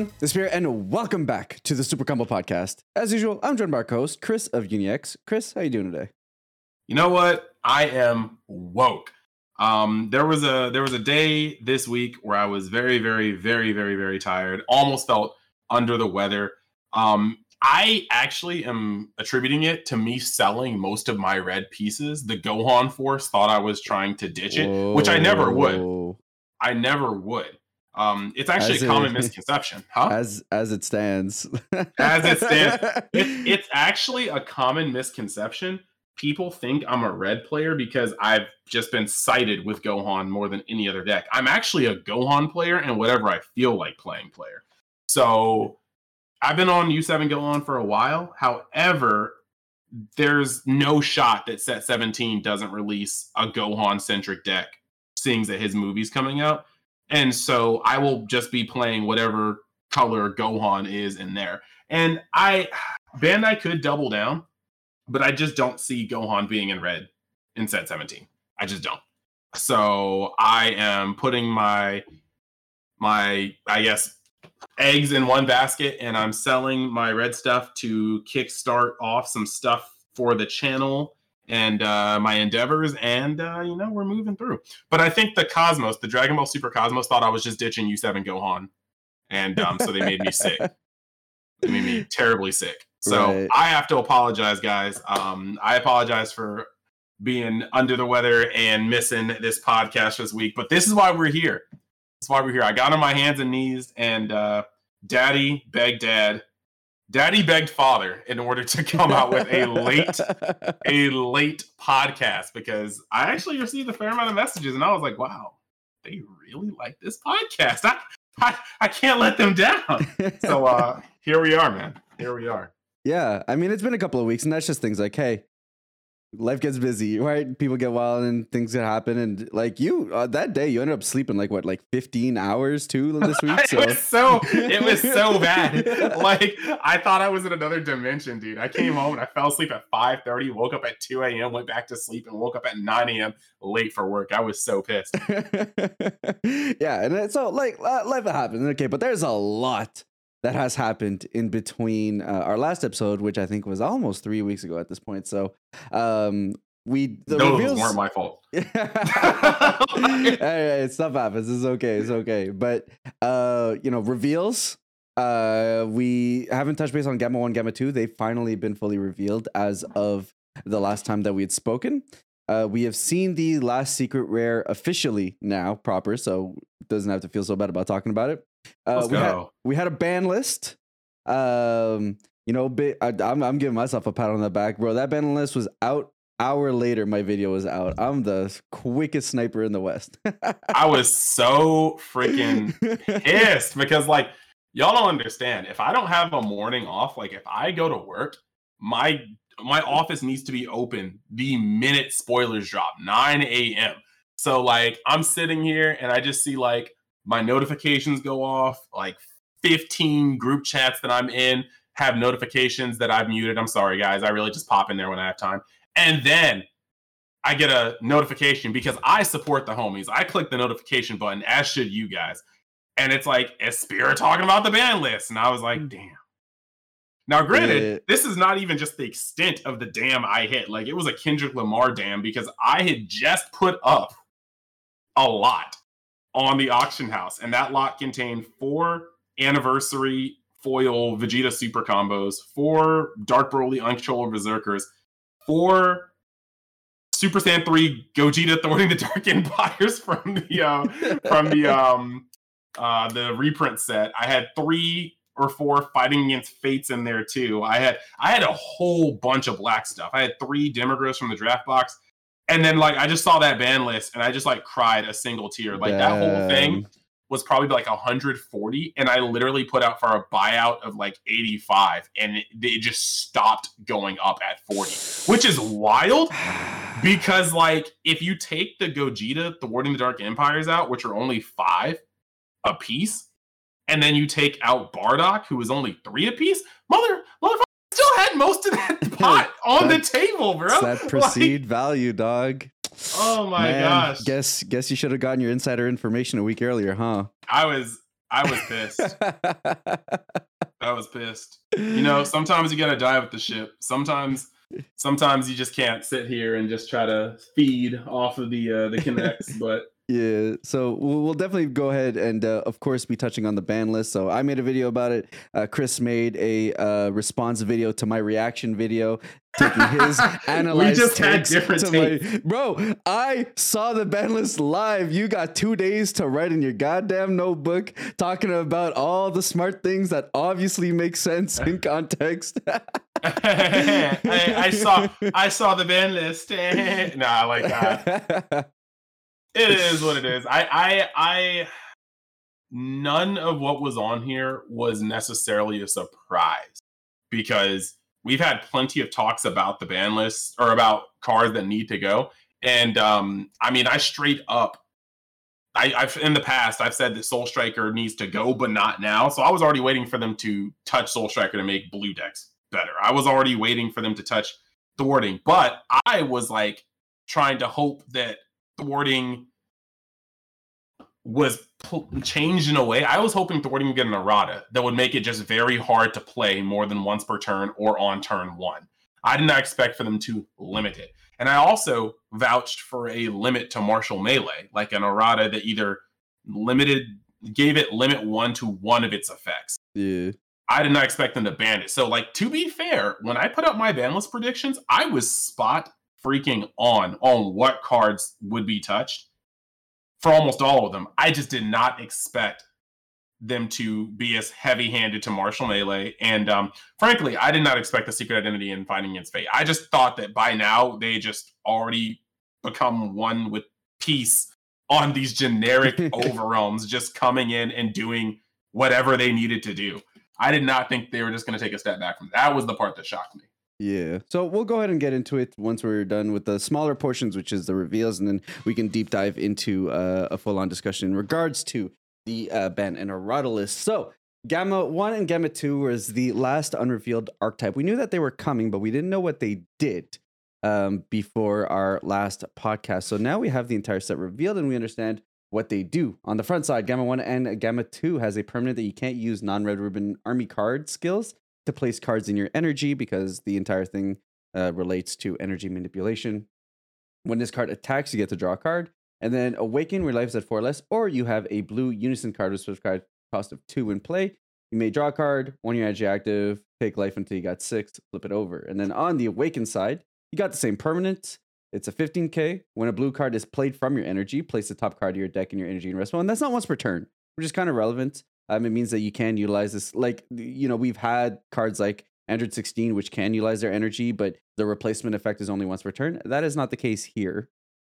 Everyone, this is Espira, and welcome back to the Super Combo Podcast. As usual, I'm joined by our co-host, Chris of UniX. Chris, how you doing today? You know what? I am woke. Um, there was a there was a day this week where I was very, very, very, very, very tired. Almost felt under the weather. Um, I actually am attributing it to me selling most of my red pieces. The Gohan Force thought I was trying to ditch it, which I never would. I never would. Um, it's actually As a it- common misconception, huh? As as it stands. As it stands. It, it's actually a common misconception. People think I'm a red player because I've just been cited with Gohan more than any other deck. I'm actually a Gohan player and whatever I feel like playing player. So I've been on U7 Gohan for a while. However, there's no shot that set 17 doesn't release a Gohan centric deck, seeing that his movie's coming out. And so I will just be playing whatever color Gohan is in there. And I Bandai could double down, but I just don't see Gohan being in red in set 17. I just don't. So I am putting my my I guess eggs in one basket and I'm selling my red stuff to kickstart off some stuff for the channel and uh, my endeavors and uh, you know we're moving through. But I think the Cosmos, the Dragon Ball Super Cosmos thought I was just ditching U7 Gohan and um, so they made me sick. They made me terribly sick. So Right. I have to apologize, guys. Um, I apologize for being under the weather and missing this podcast this week, but this is why we're here. That's why we're here. I got on my hands and knees, and uh, Daddy begged Dad, Daddy begged Father in order to come out with a late a late podcast because I actually received a fair amount of messages, and I was like, wow, they really like this podcast. I I, I can't let them down. So uh, here we are, man. Here we are. yeah, I mean it's been a couple of weeks, and that's just things like, hey, life gets busy, right? People get wild, and things that happen, and like you uh, that day, you ended up sleeping like what, like fifteen hours too this week. it So was so it was so bad. Like I thought I was in another dimension, dude. I came home and I fell asleep at 5:30, woke up at 2 a.m., went back to sleep, and woke up at 9 a.m. late for work. I was so pissed. yeah, and it- so like uh, life happens, okay, but there's a lot that has happened in between uh, our last episode, which I think was almost three weeks ago at this point. So, um, we the Those reveals weren't my fault. hey, hey, stuff happens. It's okay. It's okay. But uh, you know, reveals. Uh, we haven't touched base on Gamma One, Gamma Two. They've finally been fully revealed as of the last time that we had spoken. Uh, we have seen the last secret rare officially now proper, so doesn't have to feel so bad about talking about it. Uh, Let's we had we had a ban list. Um, you know, bit, I, I'm I'm giving myself a pat on the back, bro. That ban list was out hour later. My video was out. I'm the quickest sniper in the West. I was so freaking pissed because like y'all don't understand. If I don't have a morning off, like if I go to work, my my office needs to be open the minute spoilers drop, 9 a.m. So like I'm sitting here and I just see like my notifications go off, like 15 group chats that I'm in have notifications that I've muted. I'm sorry guys, I really just pop in there when I have time. And then I get a notification because I support the homies. I click the notification button, as should you guys. And it's like, is Espira talking about the ban list? And I was like, hmm. damn. Now, granted, Yeah. this is not even just the extent of the dam I hit. Like, it was a Kendrick Lamar dam because I had just put up a lot on the auction house, and that lot contained four anniversary foil Vegeta super combos, four Dark Broly Uncontrollable Berserkers, four Super Saiyan 3 Gogeta thwarting the Dark Empires from the uh, from the um uh the reprint set. I had three or four fighting against fates in there too. I had I had a whole bunch of black stuff. I had three Demogorgons from the draft box. And then like I just saw that ban list and I just like cried a single tear. Like that whole thing was probably like 140 and I literally put out for a buyout of like 85 and it, it just stopped going up at 40, which is wild because like if you take the Gogeta thwarting the Dark Empires out, which are only five a piece, and then you take out Bardock, who is only three a piece, mother had most of that pot on the table, bro. It's that Like, value, dog. oh my Man, gosh. Guess guess you should have gotten your insider information a week earlier, huh? I was I was pissed. I was pissed. You know, sometimes you gotta die with the ship. Sometimes, sometimes you just can't sit here and just try to feed off of the uh, the connects. But Yeah, so we'll, definitely go ahead and, uh, of course, be touching on the ban list. So I made a video about it. Uh, Chris made a uh, response video to my reaction video, taking his analyzed just had different to my- Bro, I saw the ban list live. You got two days to write in your goddamn notebook, talking about all the smart things that obviously make sense in context. I, I saw I saw the ban list. nah, like uh, it is what it is. I I I none of what was on here was necessarily a surprise because we've had plenty of talks about the ban list or about cars that need to go. And um, I mean, I straight up I, I've in the past I've said that Soul Striker needs to go, but not now. So I was already waiting for them to touch Soul Striker to make blue decks better. I was already waiting for them to touch thwarting, but I was like trying to hope that thwarting was pl- changed in a way. I was hoping thwarting would get an errata that would make it just very hard to play more than once per turn or on turn one. I did not expect for them to limit it. And I also vouched for a limit to martial melee, like an errata that either limited gave it limit one to one of its effects. yeah. I did not expect them to ban it. So, like, to be fair, when I put up my ban list predictions, I was spot freaking on on what cards would be touched for almost all of them. I just did not expect them to be as heavy-handed to martial melee, and um, frankly, I did not expect the secret identity in Finding Its fate. I just thought that by now they just already become one with peace on these generic overwhelms, just coming in and doing whatever they needed to do. I did not think they were just going to take a step back from that. that was the part that shocked me. Yeah. So we'll go ahead and get into it once we're done with the smaller portions, which is the reveals, and then we can deep dive into uh, a full on discussion in regards to the uh, ban and list. So Gamma 1 and Gamma 2 was the last unrevealed archetype. We knew that they were coming, but we didn't know what they did um, before our last podcast. So now we have the entire set revealed and we understand what they do. On the front side, Gamma 1 and Gamma 2 has a permanent that you can't use non red ribbon army card skills to place cards in your energy because the entire thing uh, relates to energy manipulation. When this card attacks, you get to draw a card. And then Awaken, where life is at four or less, or you have a blue Unison card with switch card cost of two in play. You may draw a card, one your energy active, take life until you got six, flip it over. And then on the Awaken side, you got the same permanent. It's a 15k. When a blue card is played from your energy, place the top card of your deck in your energy and rest well. And that's not once per turn, which is kind of relevant. Um, it means that you can utilize this. Like, you know, we've had cards like Android 16, which can utilize their energy, but the replacement effect is only once per turn. That is not the case here.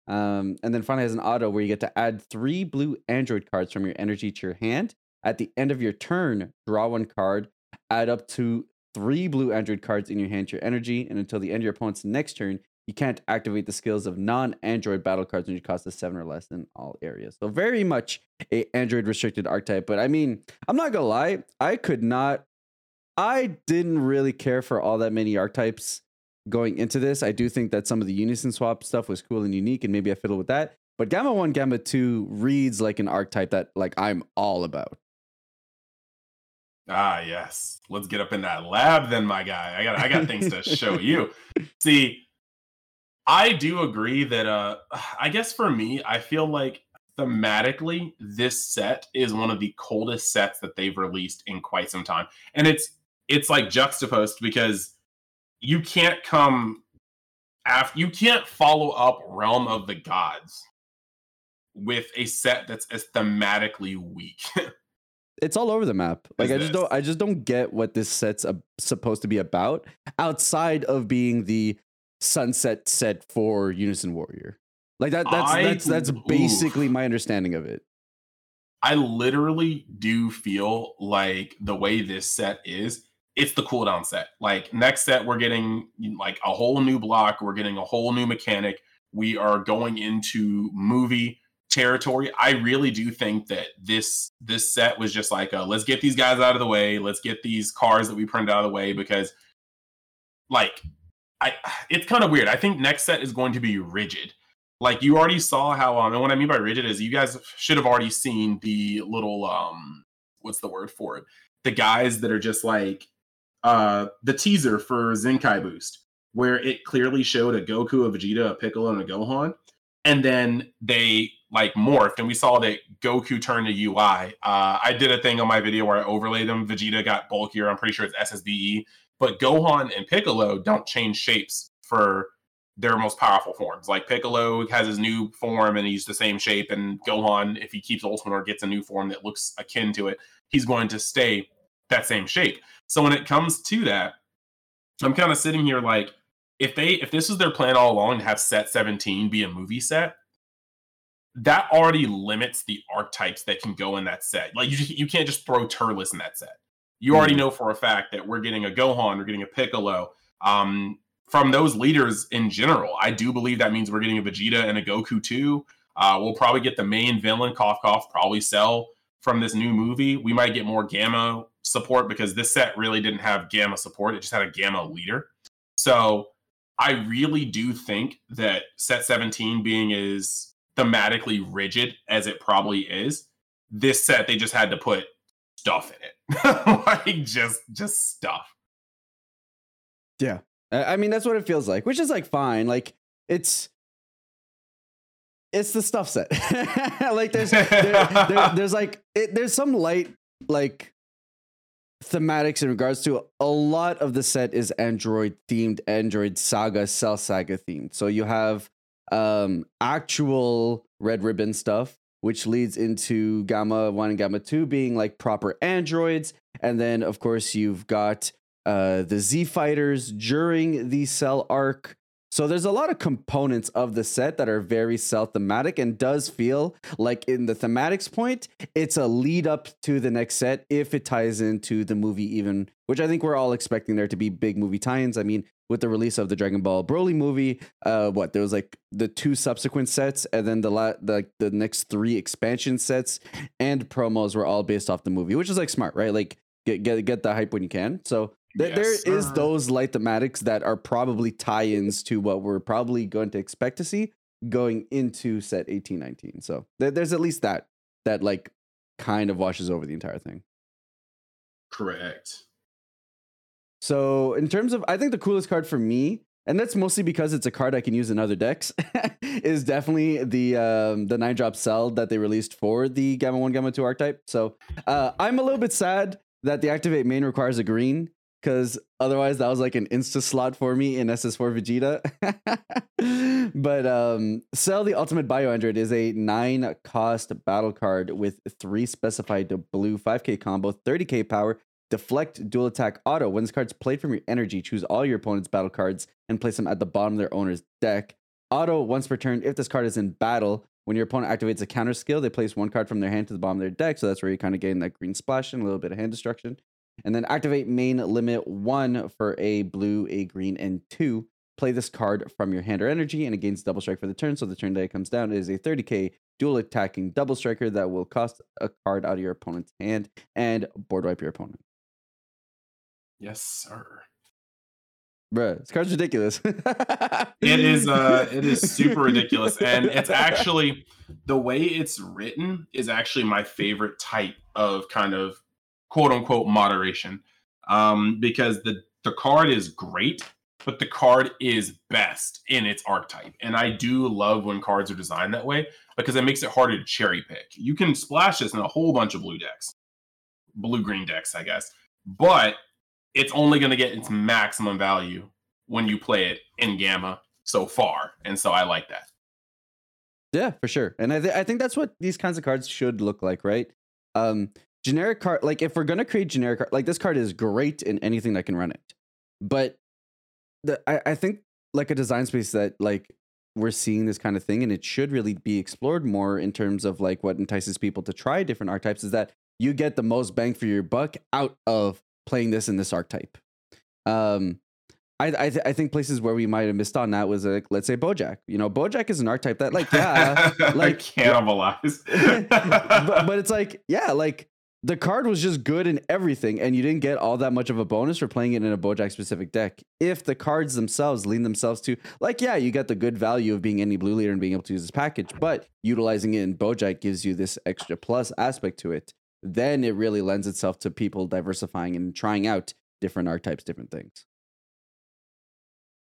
Um, and then finally has an auto where you get to add three blue Android cards from your energy to your hand. At the end of your turn, draw one card, add up to three blue Android cards in your hand to your energy, and until the end of your opponent's next turn, you can't activate the skills of non-Android battle cards when you cost a seven or less in all areas. So very much a Android restricted archetype. But I mean, I'm not gonna lie, I could not. I didn't really care for all that many archetypes going into this. I do think that some of the unison swap stuff was cool and unique, and maybe I fiddle with that. But Gamma One, Gamma Two reads like an archetype that like I'm all about. Ah, yes. Let's get up in that lab then, my guy. I got I got things to show you. See, I do agree that uh I guess for me, I feel like thematically this set is one of the coldest sets that they've released in quite some time. And it's it's like juxtaposed because you can't come after you can't follow up Realm of the Gods with a set that's as thematically weak. it's all over the map. Like I just don't I just don't get what this set's a, supposed to be about outside of being the sunset set for Unison Warrior. Like that that's I- that's that's oof. basically my understanding of it. I literally do feel like the way this set is, it's the cooldown set. Like next set, we're getting like a whole new block, we're getting a whole new mechanic. We are going into movie territory. I really do think that this this set was just like, uh, let's get these guys out of the way. Let's get these cars that we printed out of the way because, like, I it's kind of weird. I think next set is going to be rigid like you already saw how um and what i mean by rigid is you guys should have already seen the little um what's the word for it? The guys that are just like uh the teaser for Zenkai Boost, where it clearly showed a Goku, a Vegeta, a Piccolo, and a Gohan, and then they like morphed, and we saw that Goku turned to UI. Uh, I did a thing on my video where I overlaid them. Vegeta got bulkier. I'm pretty sure it's SSBE, but Gohan and Piccolo don't change shapes for their most powerful forms. Like Piccolo has his new form and he's the same shape, and Gohan, if he keeps Ultimate or gets a new form that looks akin to it, he's going to stay that same shape. So when it comes to that, I'm kind of sitting here like, if they if this is their plan all along to have set 17 be a movie set, that already limits the archetypes that can go in that set. Like you you can't just throw Turles in that set. You already know for a fact that we're getting a Gohan, we're getting a Piccolo. Um, from those leaders in general, I do believe that means we're getting a Vegeta and a Goku too. Uh, we'll probably get the main villain, Kof Kof, probably Cell from this new movie. We might get more Gamma support because this set really didn't have Gamma support. It just had a Gamma leader. So I really do think that set 17 being as thematically rigid as it probably is, this set they just had to put stuff in it. like just just stuff. Yeah. I mean that's what it feels like, which is like fine. Like it's it's the stuff set. like there's there, there, there's like it, there's some light like thematics in regards to a lot of the set is Android themed, Android Saga, Cell Saga themed. So you have um actual red ribbon stuff which leads into gamma 1 and gamma 2 being like proper androids and then of course you've got uh the z fighters during the cell arc so there's a lot of components of the set that are very self thematic and does feel like in the thematics point, it's a lead up to the next set if it ties into the movie even, which I think we're all expecting there to be big movie tie-ins. I mean, with the release of the Dragon Ball Broly movie, uh, what there was like the two subsequent sets, and then the la- the the next three expansion sets and promos were all based off the movie, which is like smart, right? Like get get get the hype when you can. So th- Yes, there is those light thematics that are probably tie-ins to what we're probably going to expect to see going into set eighteen nineteen. So there there's at least that that like kind of washes over the entire thing. Correct. So in terms of, I think the coolest card for me, and that's mostly because it's a card I can use in other decks, is definitely the um, the nine drop cell that they released for the Gamma One Gamma Two archetype. So uh, I'm a little bit sad that the activate main requires a green because otherwise that was like an insta slot for me in SS4 Vegeta. but um, Cell the Ultimate Bio Android is a nine cost battle card with three specified blue 5k combo, 30k power, deflect, dual attack, auto. When this card's played from your energy, choose all your opponent's battle cards and place them at the bottom of their owner's deck. Auto once per turn, if this card is in battle, when your opponent activates a counter skill, they place one card from their hand to the bottom of their deck. So that's where you're kind of getting that green splash and a little bit of hand destruction. And then activate main limit one for a blue, a green, and two. Play this card from your hand or energy and it gains double strike for the turn. So the turn that it comes down is a 30k dual attacking double striker that will cost a card out of your opponent's hand and board wipe your opponent. Yes, sir. Bruh, this card's ridiculous. It is uh it is super ridiculous. And it's actually the way it's written is actually my favorite type of kind of quote unquote moderation. Um, because the the card is great, but the card is best in its archetype. And I do love when cards are designed that way because it makes it harder to cherry pick. You can splash this in a whole bunch of blue decks, blue green decks, I guess, but it's only going to get its maximum value when you play it in gamma so far. And so I like that. Yeah, for sure. And I, th- I think that's what these kinds of cards should look like, right? Um, generic card, like if we're gonna create generic card, like this card is great in anything that can run it, but the I, I think like a design space that like we're seeing this kind of thing, and it should really be explored more in terms of like what entices people to try different archetypes is that you get the most bang for your buck out of playing this in this archetype. Um, I I, th- I think places where we might have missed on that was like let's say Bojack. You know, Bojack is an archetype that like yeah, like cannibalize. but, but it's like yeah, like the card was just good in everything, and you didn't get all that much of a bonus for playing it in a Bojack specific deck. If the cards themselves lean themselves to like yeah, you get the good value of being any blue leader and being able to use this package, but utilizing it in Bojack gives you this extra plus aspect to it. Then it really lends itself to people diversifying and trying out different archetypes, different things.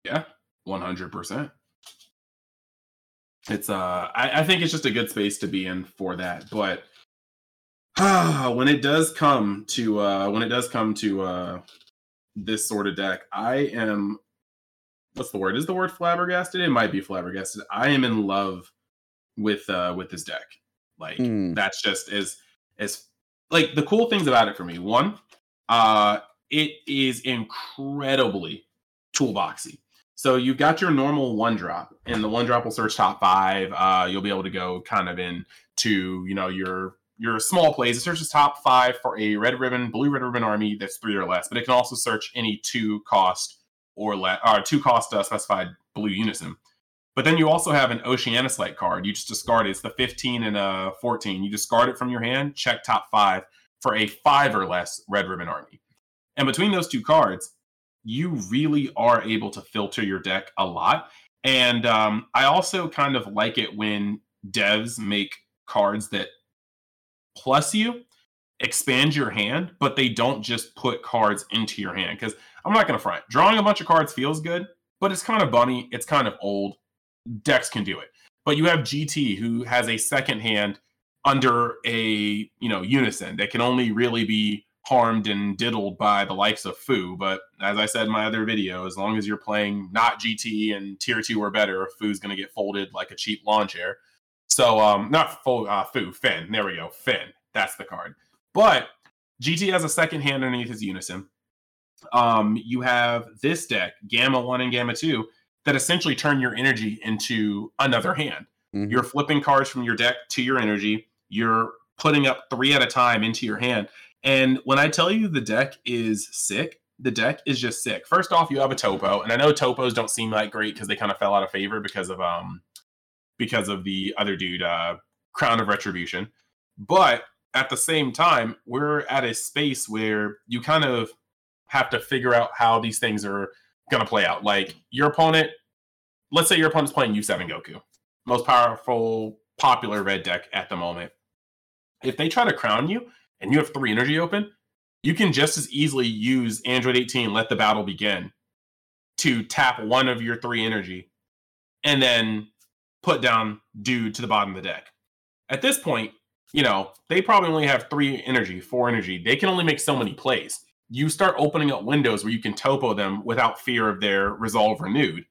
Yeah, one hundred percent. It's uh, I, I think it's just a good space to be in for that. But when it does come to uh, when it does come to uh, this sort of deck, I am. What's the word? Is the word flabbergasted? It might be flabbergasted. I am in love with uh with this deck. Like mm. that's just as as like the cool things about it for me. One, uh, it is incredibly toolboxy. So you've got your normal one drop, and the one drop will search top five. Uh, you'll be able to go kind of in to you know your your small plays. It searches top five for a red ribbon, blue red ribbon army that's three or less, but it can also search any two cost or less, or two cost uh, specified blue unison. But then you also have an Oceanus Light card. You just discard it. It's the 15 and a 14. You discard it from your hand, check top five for a five or less red ribbon army. And between those two cards, you really are able to filter your deck a lot. And um, I also kind of like it when devs make cards that plus you expand your hand, but they don't just put cards into your hand. Because I'm not going to front. Drawing a bunch of cards feels good, but it's kind of bunny. It's kind of old. Decks can do it. But you have GT who has a second hand under a you know unison that can only really be harmed and diddled by the likes of Fu. But as I said in my other video, as long as you're playing not GT and tier two or better, Fu's going to get folded like a cheap lawn chair. So um, not full uh, Fu, Finn. There we go, Finn. That's the card. But GT has a second hand underneath his unison. Um, you have this deck, Gamma One and Gamma Two, that essentially turn your energy into another hand. Mm-hmm. You're flipping cards from your deck to your energy. You're putting up three at a time into your hand. And when I tell you the deck is sick, the deck is just sick. First off, you have a topo, and I know topos don't seem like great because they kind of fell out of favor because of um because of the other dude, uh, Crown of Retribution. But at the same time, we're at a space where you kind of have to figure out how these things are to play out. Like your opponent, let's say your opponent's playing U7 Goku, most powerful, popular red deck at the moment. If they try to crown you and you have three energy open, you can just as easily use Android 18, let the battle begin, to tap one of your three energy and then put down dude to the bottom of the deck. At this point, you know, they probably only have three energy, four energy. They can only make so many plays you start opening up windows where you can topo them without fear of their resolve renewed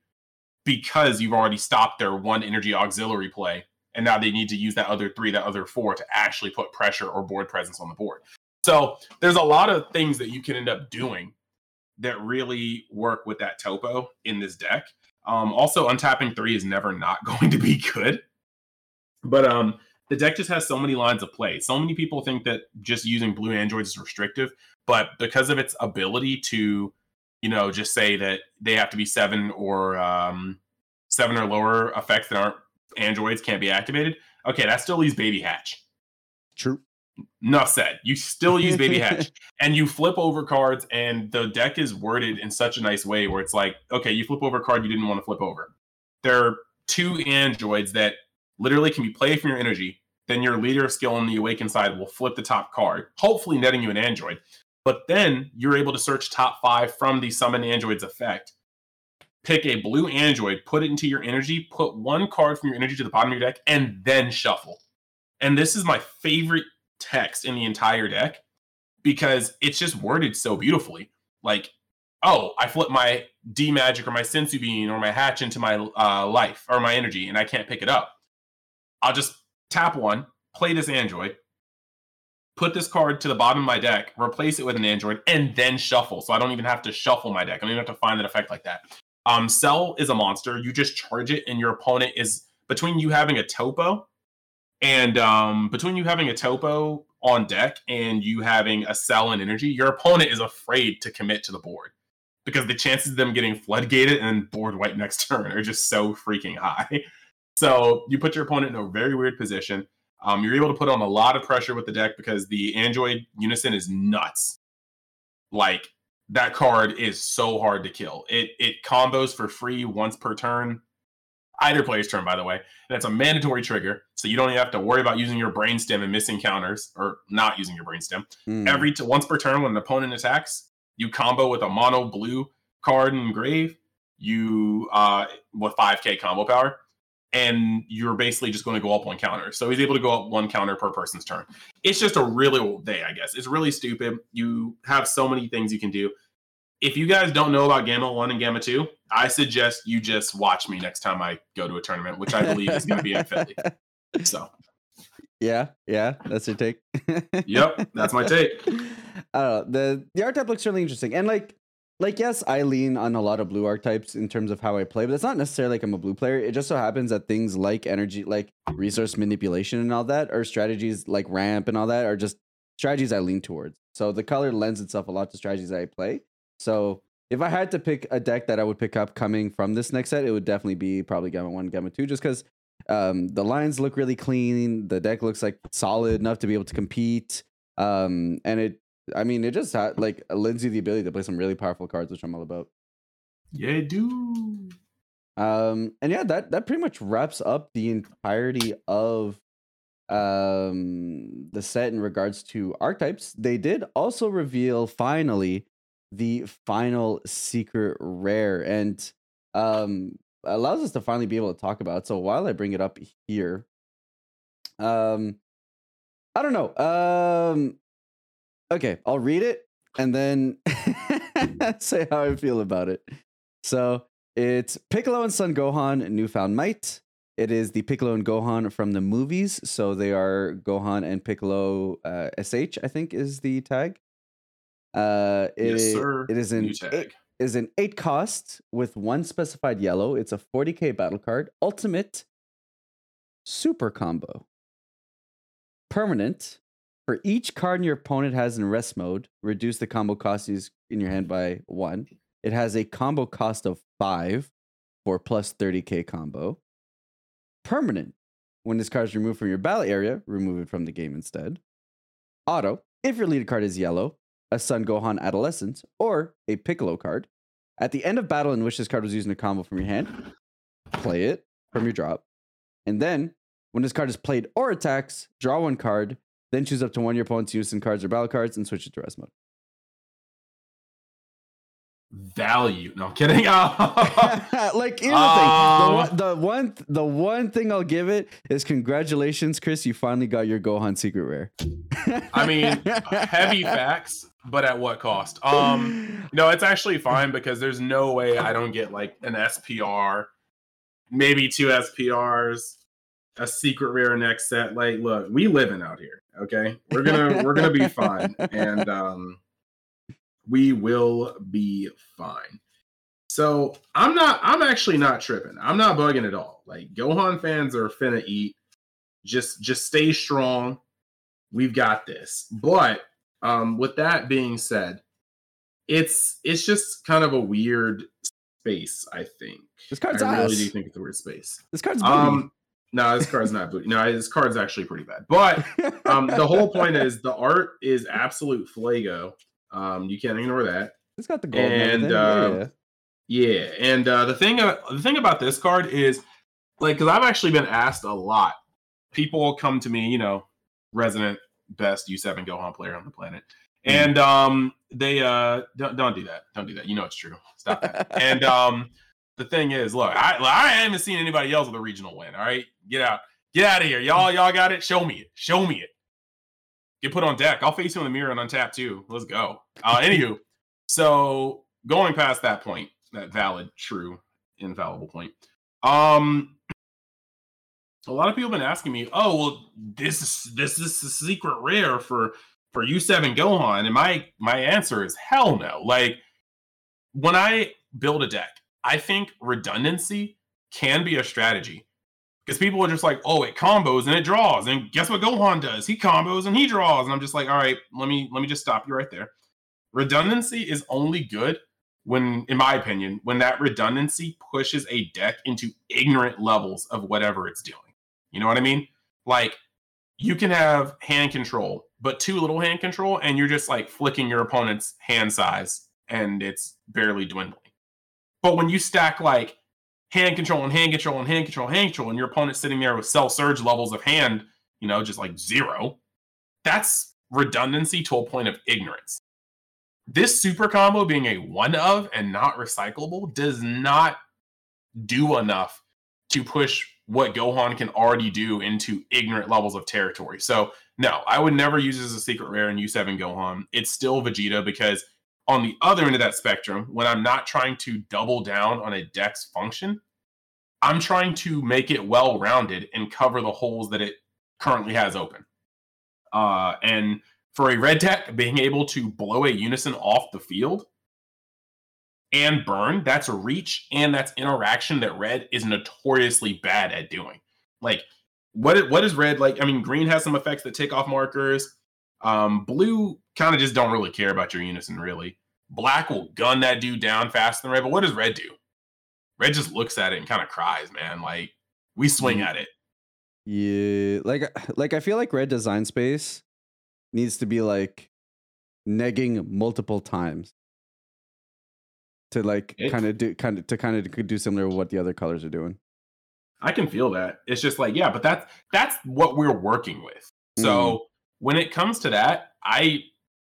because you've already stopped their one energy auxiliary play and now they need to use that other three that other four to actually put pressure or board presence on the board. So there's a lot of things that you can end up doing that really work with that topo in this deck. Um, also untapping three is never not going to be good. But um the deck just has so many lines of play. So many people think that just using blue androids is restrictive, but because of its ability to, you know, just say that they have to be seven or um, seven or lower effects that aren't androids can't be activated. Okay, that still leaves baby hatch. True. Enough said. You still use baby hatch, and you flip over cards, and the deck is worded in such a nice way where it's like, okay, you flip over a card you didn't want to flip over. There are two androids that literally can be played from your energy then your leader skill on the awaken side will flip the top card, hopefully netting you an android. But then you're able to search top five from the summon android's effect. Pick a blue android, put it into your energy, put one card from your energy to the bottom of your deck, and then shuffle. And this is my favorite text in the entire deck because it's just worded so beautifully. Like, oh, I flip my D magic or my Senzu bean or my hatch into my uh, life or my energy, and I can't pick it up. I'll just tap one, play this android, put this card to the bottom of my deck, replace it with an android, and then shuffle. So I don't even have to shuffle my deck. I don't even have to find an effect like that. Um, Cell is a monster. You just charge it, and your opponent is between you having a topo and um, between you having a topo on deck and you having a cell and energy, your opponent is afraid to commit to the board because the chances of them getting floodgated and board white next turn are just so freaking high. So you put your opponent in a very weird position. Um, you're able to put on a lot of pressure with the deck because the Android Unison is nuts. Like that card is so hard to kill. It it combos for free once per turn. either player's turn, by the way. And it's a mandatory trigger, so you don't even have to worry about using your brainstem and missing counters, or not using your brainstem. Mm. Every t- once per turn, when an opponent attacks, you combo with a mono blue card in grave. You uh with 5k combo power, and you're basically just going to go up one counter. So he's able to go up one counter per person's turn. It's just a really old day, I guess. It's really stupid. You have so many things you can do. If you guys don't know about Gamma 1 and Gamma 2, I suggest you just watch me next time I go to a tournament, which I believe is going to be in Philly. So, Yeah, yeah, that's your take. yep, that's my take. I don't know. The the type looks really interesting. And like like yes, I lean on a lot of blue archetypes in terms of how I play, but it's not necessarily like I'm a blue player. It just so happens that things like energy like resource manipulation and all that or strategies like ramp and all that are just strategies I lean towards. So the color lends itself a lot to strategies I play. So if I had to pick a deck that I would pick up coming from this next set, it would definitely be probably Gamma 1, Gamma 2, just because um, the lines look really clean. The deck looks like solid enough to be able to compete. Um, and it, I mean, it just had, like lends you the ability to play some really powerful cards, which I'm all about. Yeah, do. Um, and yeah, that that pretty much wraps up the entirety of um the set in regards to archetypes. They did also reveal finally the final secret rare and um allows us to finally be able to talk about it. So while I bring it up here, um I don't know. Um okay, I'll read it and then say how I feel about it. So it's Piccolo and Son Gohan, Newfound Might. It is the Piccolo and Gohan from the movies. So they are Gohan and Piccolo uh, SH, I think is the tag. Uh, it, Yes, sir. It is an eight, is an eight cost with one specified yellow. It's a 40k battle card. Ultimate super combo. Permanent. For each card your opponent has in rest mode, reduce the combo cost in your hand by one. It has a combo cost of five for plus 30k combo. Permanent. When this card is removed from your battle area, remove it from the game instead. Auto. If your lead card is yellow, a Son Gohan Adolescent, or a Piccolo card, at the end of battle in which this card was used in a combo from your hand, play it from your drop. And then, when this card is played or attacks, draw one card, then choose up to one of your opponent's unison cards or battle cards and switch it to rest mode. Value. No, I'm kidding. Oh. like here's the thing. The one, the one, the one thing I'll give it is congratulations, Chris. You finally got your Gohan secret rare. I mean, heavy facts, but at what cost? Um, no, it's actually fine because there's no way I don't get like an SPR, maybe two SPRs, a secret rare next set. Like, look, we living out here. Okay, we're gonna we're gonna be fine, and um, we will be fine. So I'm not. I'm actually not tripping. I'm not bugging at all. Like Gohan fans are finna eat. Just just stay strong. We've got this. But um, with that being said, it's it's just kind of a weird space. I think. This card's I really ass. do think it's a weird space. This card's. Um, no, this card's not booty. No, this card's actually pretty bad. But um, the whole point is the art is absolute flago. Um, you can't ignore that. it's got the gold and, everything. Yeah, yeah. And uh, the thing uh, the thing about this card is like because I've actually been asked a lot. People come to me, you know, resident best U7 Gohan player on the planet, Hmm. and um, they uh don't don't do that, don't do that. You know it's true. Stop that. and um, the thing is, look, I I haven't seen anybody else with a regional win. All right, get out, get out of here, y'all. Y'all got it. Show me it. Show me it. Get put on deck. I'll face you in the mirror and untap too. Let's go. Uh, anywho, so going past that point, that valid, true, infallible point. Um, a lot of people have been asking me, "Oh, well, this is this is the secret rare for for U7 Gohan," and my my answer is hell no. Like when I build a deck, I think redundancy can be a strategy because people are just like, "Oh, it combos and it draws," and guess what Gohan does? He combos and he draws, and I'm just like, "All right, let me let me just stop you right there." Redundancy is only good when, in my opinion, when that redundancy pushes a deck into ignorant levels of whatever it's doing. You know what I mean? Like you can have hand control, but too little hand control, and you're just like flicking your opponent's hand size and it's barely dwindling. But when you stack like hand control and hand control and hand control, hand control, and your opponent's sitting there with cell surge levels of hand, you know, just like zero. That's redundancy to a point of ignorance. This super combo being a one of and not recyclable does not do enough to push what Gohan can already do into ignorant levels of territory. So, no, I would never use as a secret rare in U7 Gohan. It's still Vegeta because on the other end of that spectrum, when I'm not trying to double down on a deck's function, I'm trying to make it well rounded and cover the holes that it currently has open. Uh, and for a red deck, being able to blow a unison off the field and burn, that's a reach and that's interaction that red is notoriously bad at doing. Like, what what is red like? I mean, green has some effects that take off markers. Um, blue kind of just don't really care about your unison, really. Black will gun that dude down faster than red, but what does red do? Red just looks at it and kind of cries, man. Like we swing mm. at it. Yeah, like like I feel like red design space needs to be like negging multiple times to like kind of do kind of to kind of do similar to what the other colors are doing. I can feel that. It's just like, yeah, but that's that's what we're working with. Mm. So when it comes to that, I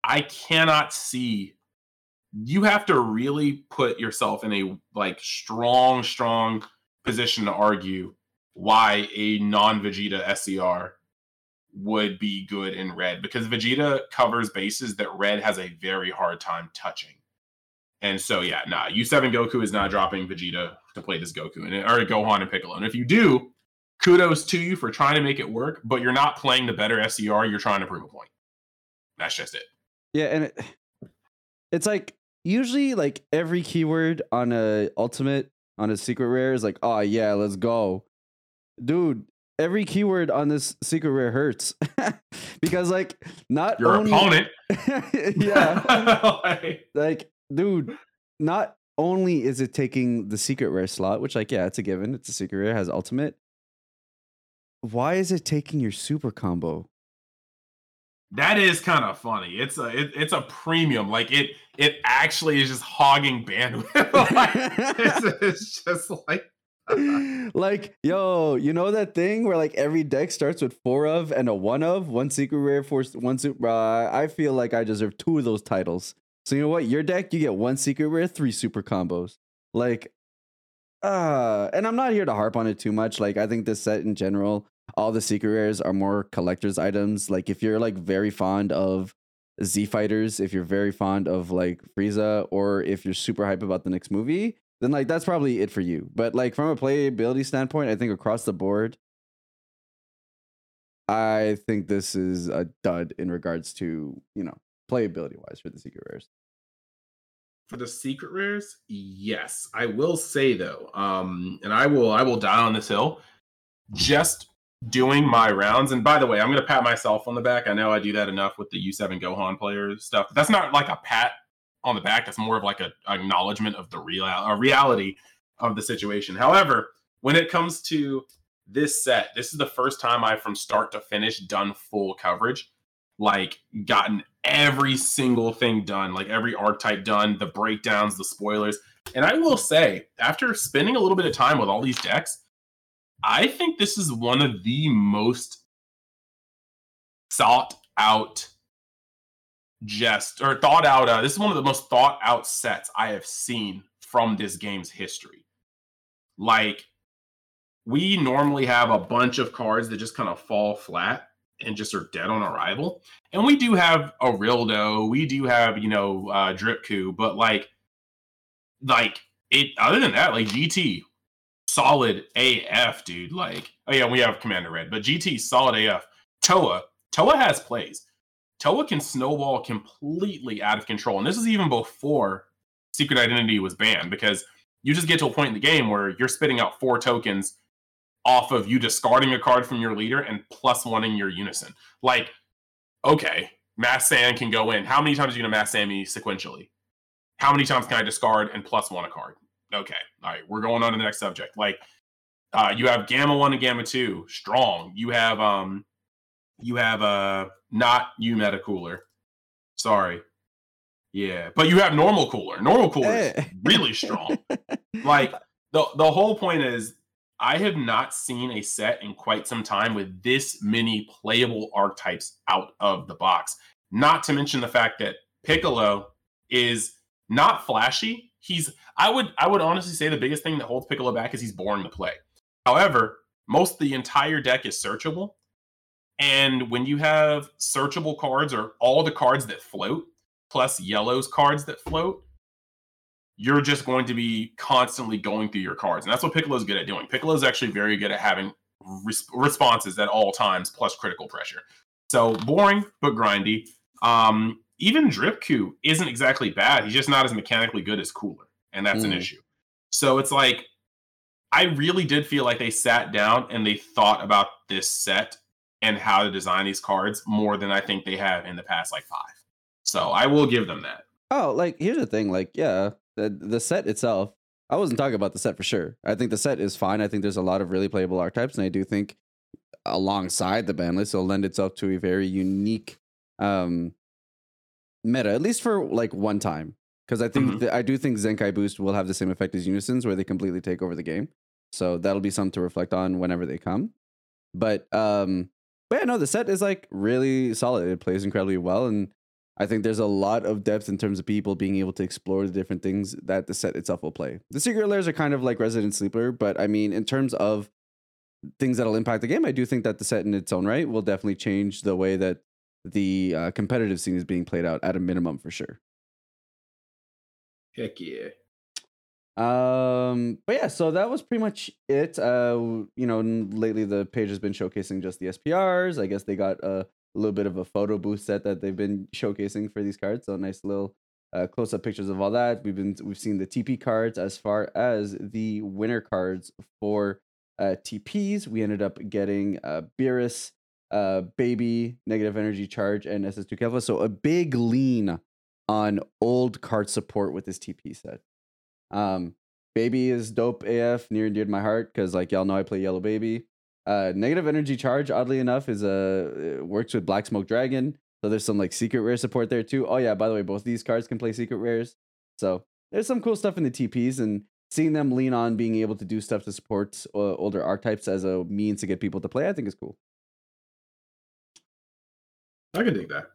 I cannot see you have to really put yourself in a like strong, strong position to argue why a non-Vegeta SCR would be good in red because Vegeta covers bases that red has a very hard time touching. And so, yeah, nah, U7 Goku is not dropping Vegeta to play this Goku and or Gohan and Piccolo. And if you do, kudos to you for trying to make it work, but you're not playing the better SCR. You're trying to prove a point. That's just it. Yeah, and it, it's like usually like every keyword on a ultimate on a secret rare is like, oh yeah, let's go, dude. Every keyword on this secret rare hurts because like not your only, opponent, yeah, like, like dude, not only is it taking the secret rare slot, which like yeah, it's a given, it's a secret rare, has ultimate. Why is it taking your super combo? That is kind of funny. It's a it, it's a premium. Like it it actually is just hogging bandwidth. like, it's, it's just like like yo, you know that thing where like every deck starts with four of and a one of one secret rare for one super. Uh, I feel like I deserve two of those titles. So you know what? Your deck, you get one secret rare, three super combos. Like, uh, and I'm not here to harp on it too much. Like, I think this set in general all the secret rares are more collector's items. Like if you're like very fond of Z fighters, if you're very fond of like Frieza, or if you're super hype about the next movie, then like that's probably it for you. But like from a playability standpoint, I think across the board, I think this is a dud in regards to you know playability wise for the secret rares. For the secret rares, yes, I will say though, um, and I will I will die on this hill. Just doing my rounds. And by the way, I'm going to pat myself on the back. I know I do that enough with the U7 Gohan players stuff. That's not like a pat on the back. That's more of like a acknowledgement of the real a reality of the situation. However, when it comes to this set, this is the first time I've from start to finish done full coverage, like gotten every single thing done, like every archetype done, the breakdowns, the spoilers. And I will say, after spending a little bit of time with all these decks, I think this is one of the most thought out jest or thought out uh, this is one of the most thought out sets I have seen from this game's history. Like we normally have a bunch of cards that just kind of fall flat and just are dead on arrival. And we do have a Rildo, we do have, you know, uh Dripku, but like like it other than that, like GT, solid AF, dude. Like, oh yeah, we have Commander Red, but GT solid AF. Towa, Towa has plays. Towa can snowball completely out of control, and this is even before Secret Identity was banned because you just get to a point in the game where you're spitting out four tokens off of you discarding a card from your leader and plus one in your unison. Like, okay, Mass Sand can go in. How many times are you gonna Mass Sand me sequentially? How many times can I discard and plus one a card? Okay, all right, we're going on to the next subject. Like, uh, you have gamma one and gamma two, strong. You have um, you have uh, not you meta cooler. Sorry, yeah, but you have normal cooler. Normal cooler is really strong. like the the whole point is I have not seen a set in quite some time with this many playable archetypes out of the box. Not to mention the fact that Piccolo is not flashy. He's I would I would honestly say the biggest thing that holds Piccolo back is he's boring to play. However, most the entire deck is searchable. And when you have searchable cards or all the cards that float, plus yellow's cards that float, you're just going to be constantly going through your cards. And that's what Piccolo's good at doing. Piccolo's actually very good at having res- responses at all times, plus critical pressure. So boring, but grindy. Um, even Dripku isn't exactly bad. He's just not as mechanically good as Cooler. And that's mm. an issue. So it's like, I really did feel like they sat down and they thought about this set and how to design these cards more than I think they have in the past like five. So I will give them that. Oh, like here's the thing, like yeah, the the set itself. I wasn't talking about the set for sure. I think the set is fine. I think there's a lot of really playable archetypes, and I do think alongside the ban list, it'll lend itself to a very unique um meta, at least for like one time. Because I think mm-hmm. th- I do think Zenkai Boost will have the same effect as Unisons, where they completely take over the game. So that'll be something to reflect on whenever they come. But um, but yeah, no, the set is like really solid. It plays incredibly well, and I think there's a lot of depth in terms of people being able to explore the different things that the set itself will play. The secret layers are kind of like Resident Sleeper, but I mean, in terms of things that'll impact the game, I do think that the set in its own right will definitely change the way that the uh, competitive scene is being played out at a minimum for sure. Heck yeah. Um, but yeah, so that was pretty much it. Uh, you know, lately the page has been showcasing just the SPRs. I guess they got a little bit of a photo booth set that they've been showcasing for these cards. So nice little uh, close up pictures of all that. We've been we've seen the TP cards as far as the winner cards for uh, TPs. We ended up getting uh, Beerus, uh, Baby, Negative Energy Charge, and SS2 Kefla. So a big lean on old card support with this TP set. Um, Baby is dope AF, near and dear to my heart because like y'all know I play Yellow Baby. Uh, negative energy charge, oddly enough, is a works with Black Smoke Dragon. So there's some like secret rare support there too. Oh yeah, by the way, both these cards can play secret rares. So there's some cool stuff in the TPs and seeing them lean on being able to do stuff to support uh, older archetypes as a means to get people to play, I think is cool. I can dig that.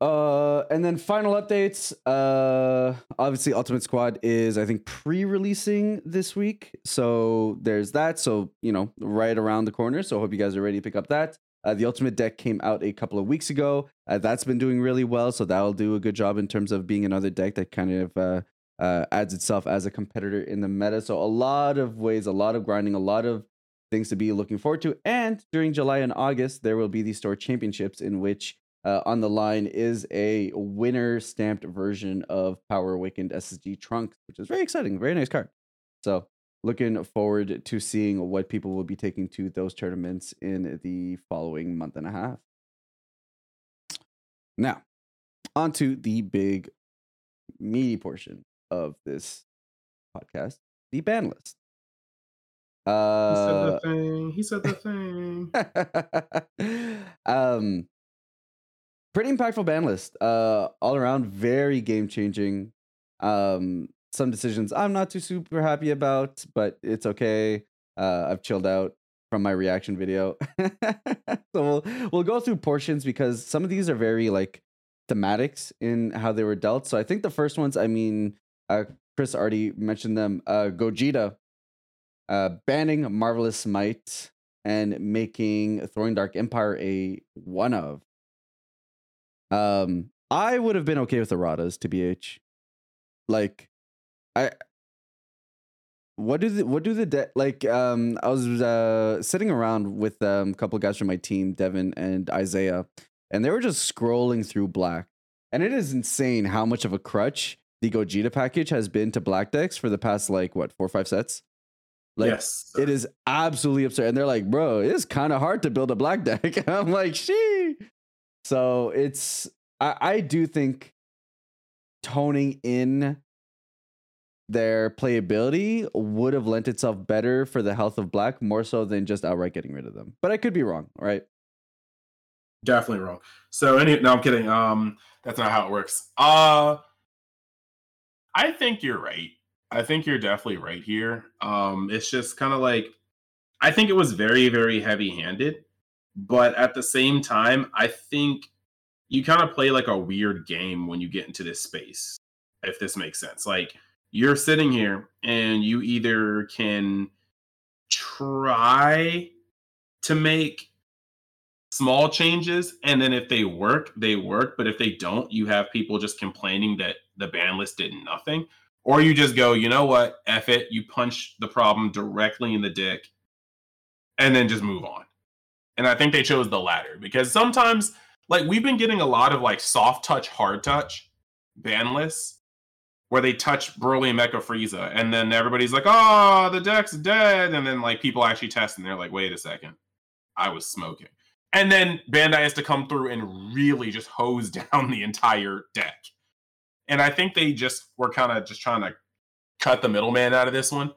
Uh, and then final updates. Uh, obviously, Ultimate Squad is I think pre-releasing this week, so there's that. So you know, right around the corner. So hope you guys are ready to pick up that. Uh, the Ultimate deck came out a couple of weeks ago. Uh, that's been doing really well, so that'll do a good job in terms of being another deck that kind of uh, uh, adds itself as a competitor in the meta. So a lot of ways, a lot of grinding, a lot of things to be looking forward to. And during July and August, there will be the store championships in which uh, on the line is a winner stamped version of Power Awakened SSG Trunks, which is very exciting. Very nice card. So, looking forward to seeing what people will be taking to those tournaments in the following month and a half. Now, on to the big meaty portion of this podcast the ban list. Uh, he said the thing. He said the thing. um, pretty impactful ban list. Uh, all around, very game changing. Um, some decisions I'm not too super happy about, but it's okay. Uh, I've chilled out from my reaction video, so we'll we'll go through portions because some of these are very like thematics in how they were dealt. So I think the first ones, I mean, uh, Chris already mentioned them. Uh, Gogeta, uh, banning Marvelous Might and making Thwarting Dark Empire a one of. Um, I would have been okay with erratas to BH. Like, I. What do the what do the de- like? Um, I was uh sitting around with um a couple of guys from my team, Devin and Isaiah, and they were just scrolling through Black, and it is insane how much of a crutch the Gogeta package has been to Black decks for the past like what four or five sets. Like, yes, it is absolutely absurd. And they're like, bro, it's kind of hard to build a black deck. I'm like, she. So it's I, I do think toning in their playability would have lent itself better for the health of black more so than just outright getting rid of them. But I could be wrong, right? Definitely wrong. So any no, I'm kidding. Um, that's not how it works. Uh I think you're right. I think you're definitely right here. Um, it's just kind of like I think it was very, very heavy-handed, but at the same time, I think you kind of play like a weird game when you get into this space, if this makes sense. Like you're sitting here and you either can try to make small changes and then if they work they work but if they don't you have people just complaining that the ban list did nothing. Or you just go you know what? F it you punch the problem directly in the dick and then just move on and i think they chose the latter because sometimes like we've been getting a lot of like soft touch hard touch ban lists where they touch Broly and Mecha Frieza, and then everybody's like, "Oh, the deck's dead," and then like people actually test, and they're like, "Wait a second, I was smoking." And then Bandai has to come through and really just hose down the entire deck. And I think they just were kind of just trying to cut the middleman out of this one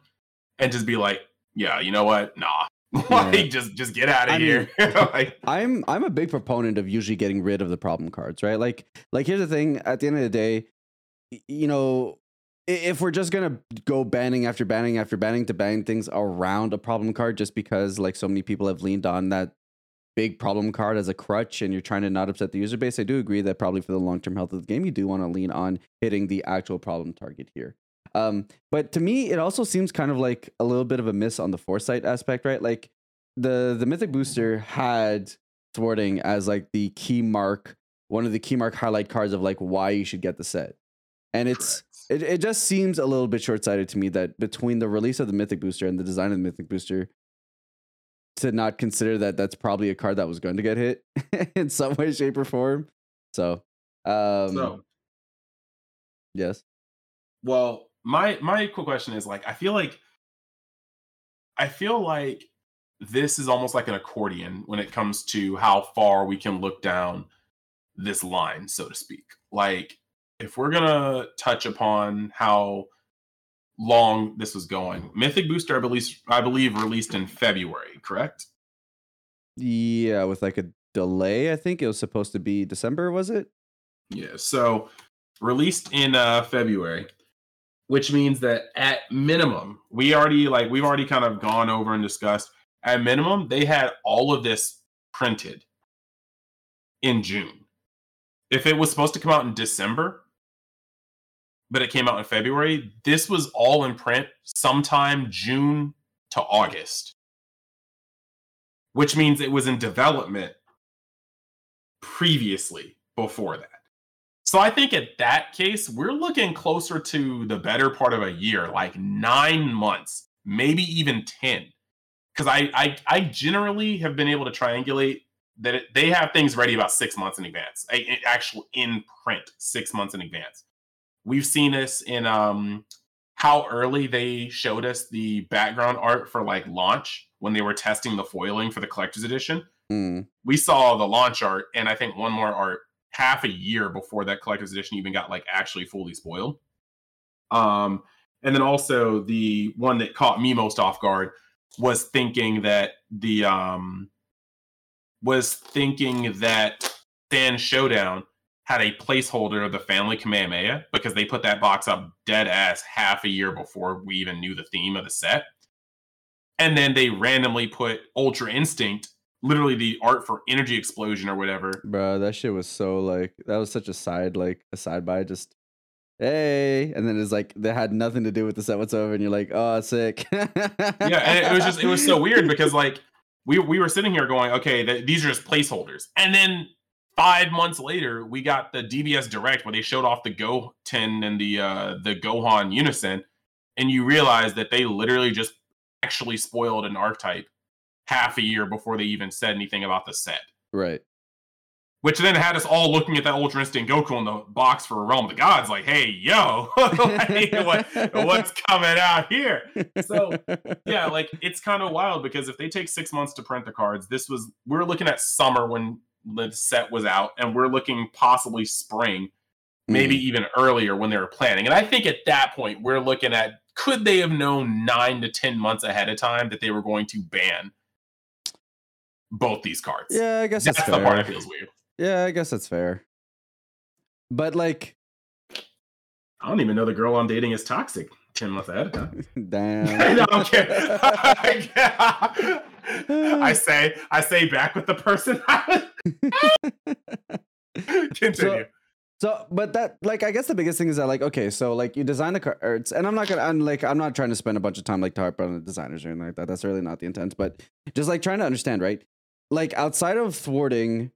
and just be like, "Yeah, you know what? Nah." like Yeah. just just get out of I here. like, I'm I'm a big proponent of usually getting rid of the problem cards, right? Like like here's the thing, at the end of the day, you know, if we're just going to go banning after banning after banning to ban things around a problem card just because like so many people have leaned on that big problem card as a crutch and you're trying to not upset the user base, I do agree that probably for the long-term health of the game, you do want to lean on hitting the actual problem target here. Um, but to me, it also seems kind of like a little bit of a miss on the foresight aspect, right? Like the the mythic booster had thwarting as like the key mark, one of the key mark highlight cards of like why you should get the set. And it's it, it just seems a little bit short sighted to me that between the release of the mythic booster and the design of the mythic booster, to not consider that that's probably a card that was going to get hit in some way, shape, or form. So, um, so yes, Well, my my quick question is like I feel like I feel like this is almost like an accordion when it comes to how far we can look down this line, so to speak. Like if we're gonna touch upon how long this was going, Mythic Booster, I believe, I believe released in February, correct? yeah, with like a delay, I think it was supposed to be December, was it? Yeah. So released in uh, February, which means that at minimum, we already like we've already kind of gone over and discussed. At minimum, they had all of this printed in June. If it was supposed to come out in December, but it came out in February, this was all in print sometime June to August, which means it was in development previously before that. So I think at that case, we're looking closer to the better part of a year, like nine months, maybe even 10. Because I, I I generally have been able to triangulate that it, they have things ready about six months in advance, a, a- actual in print six months in advance. We've seen this in um how early they showed us the background art for like launch when they were testing the foiling for the collector's edition Mm, we saw the launch art and I think one more art half a year before that collector's edition even got like actually fully spoiled. Um, and then also the one that caught me most off guard was thinking that the um was thinking that Saiyan Showdown had a placeholder of the family Kamehameha because they put that box up dead ass half a year before we even knew the theme of the set. And then they randomly put Ultra Instinct literally the art for energy explosion or whatever. bro, that shit was so like that was such a side like a side by just hey, and then it's like that had nothing to do with the set whatsoever, and you're like, oh, sick. Yeah, and it was just it was so weird because like we we were sitting here going, okay, th- these are just placeholders, and then five months later we got the DBS Direct where they showed off the Goten and the uh the Gohan Unison, and you realize that they literally just actually spoiled an archetype half a year before they even said anything about the set. right. which then had us all looking at that Ultra Instinct Goku in the box for Realm of the Gods, like, hey, yo, like, what, what's coming out here? So, Yeah, like it's kind of wild because if they take six months to print the cards, this was we're looking at summer when the set was out, and we're looking possibly spring, maybe mm. even earlier when they were planning. And I think at that point we're looking at could they have known nine to ten months ahead of time that they were going to ban both these cards? Yeah, I guess that's that's, the part that feels weird. Yeah, I guess that's fair. But like, I don't even know the girl I'm dating is toxic. ahead. Huh? Damn. no, I'm kidding. I say, I say back with the person. Continue. So, but that, like, I guess the biggest thing is that, like, okay, so, like, you design the cards, and I'm not gonna, I'm like, I'm not trying to spend a bunch of time, like, to harp on the designers or anything like that. That's really not the intent, but just like trying to understand, right? Like, outside of thwarting,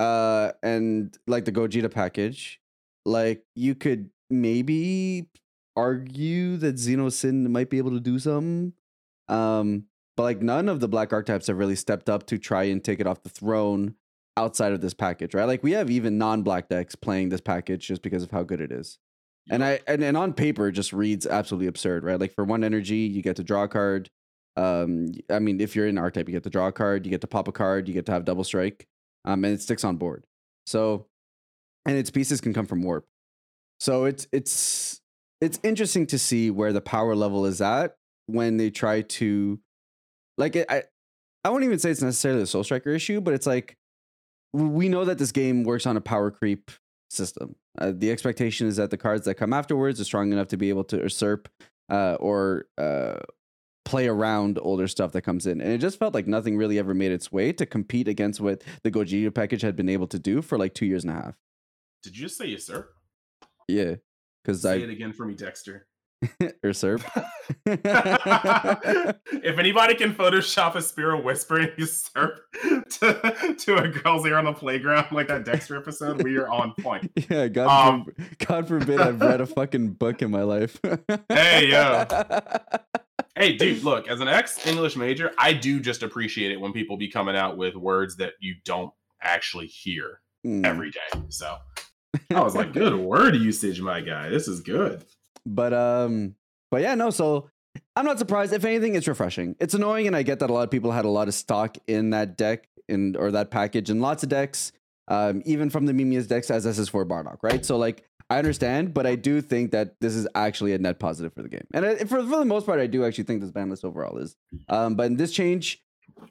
uh, and like the Gogeta package, like, you could maybe argue that Xenosin might be able to do something. Um, but like, none of the black archetypes have really stepped up to try and take it off the throne outside of this package, right? Like we have even non-black decks playing this package just because of how good it is. And I and, and on paper it just reads absolutely absurd, right? Like for one energy, you get to draw a card. Um, I mean, if you're in archetype, you get to draw a card, you get to pop a card, you get to have double strike, um, and it sticks on board. So, and its pieces can come from warp. So it's it's it's interesting to see where the power level is at when they try to, like, I I won't even say it's necessarily a Soul Striker issue, but it's like we know that this game works on a power creep system. Uh, the expectation is that the cards that come afterwards are strong enough to be able to usurp uh, or uh, play around older stuff that comes in. And it just felt like nothing really ever made its way to compete against what the Gogeta package had been able to do for like two years and a half. Did you just say usurp? Yeah. Because I Say it again for me, Dexter. usurp. if anybody can Photoshop a Spearow whispering usurp to, to a girl's ear on the playground like that Dexter episode, we are on point. yeah, God, Um, for, God forbid I've read a fucking book in my life. Hey, yo. Hey, dude, look, as an ex English major, I do just appreciate it when people be coming out with words that you don't actually hear Mm. every day. So I was like, good word usage, my guy. This is good. But um, but yeah, no. So I'm not surprised. If anything, it's refreshing. It's annoying, and I get that a lot of people had a lot of stock in that deck and or that package, and lots of decks, um, even from the Mimia's decks as SS4 Bardock, right? So like, I understand, but I do think that this is actually a net positive for the game, and I, for for the most part, I do actually think this ban list overall is. Um, but this change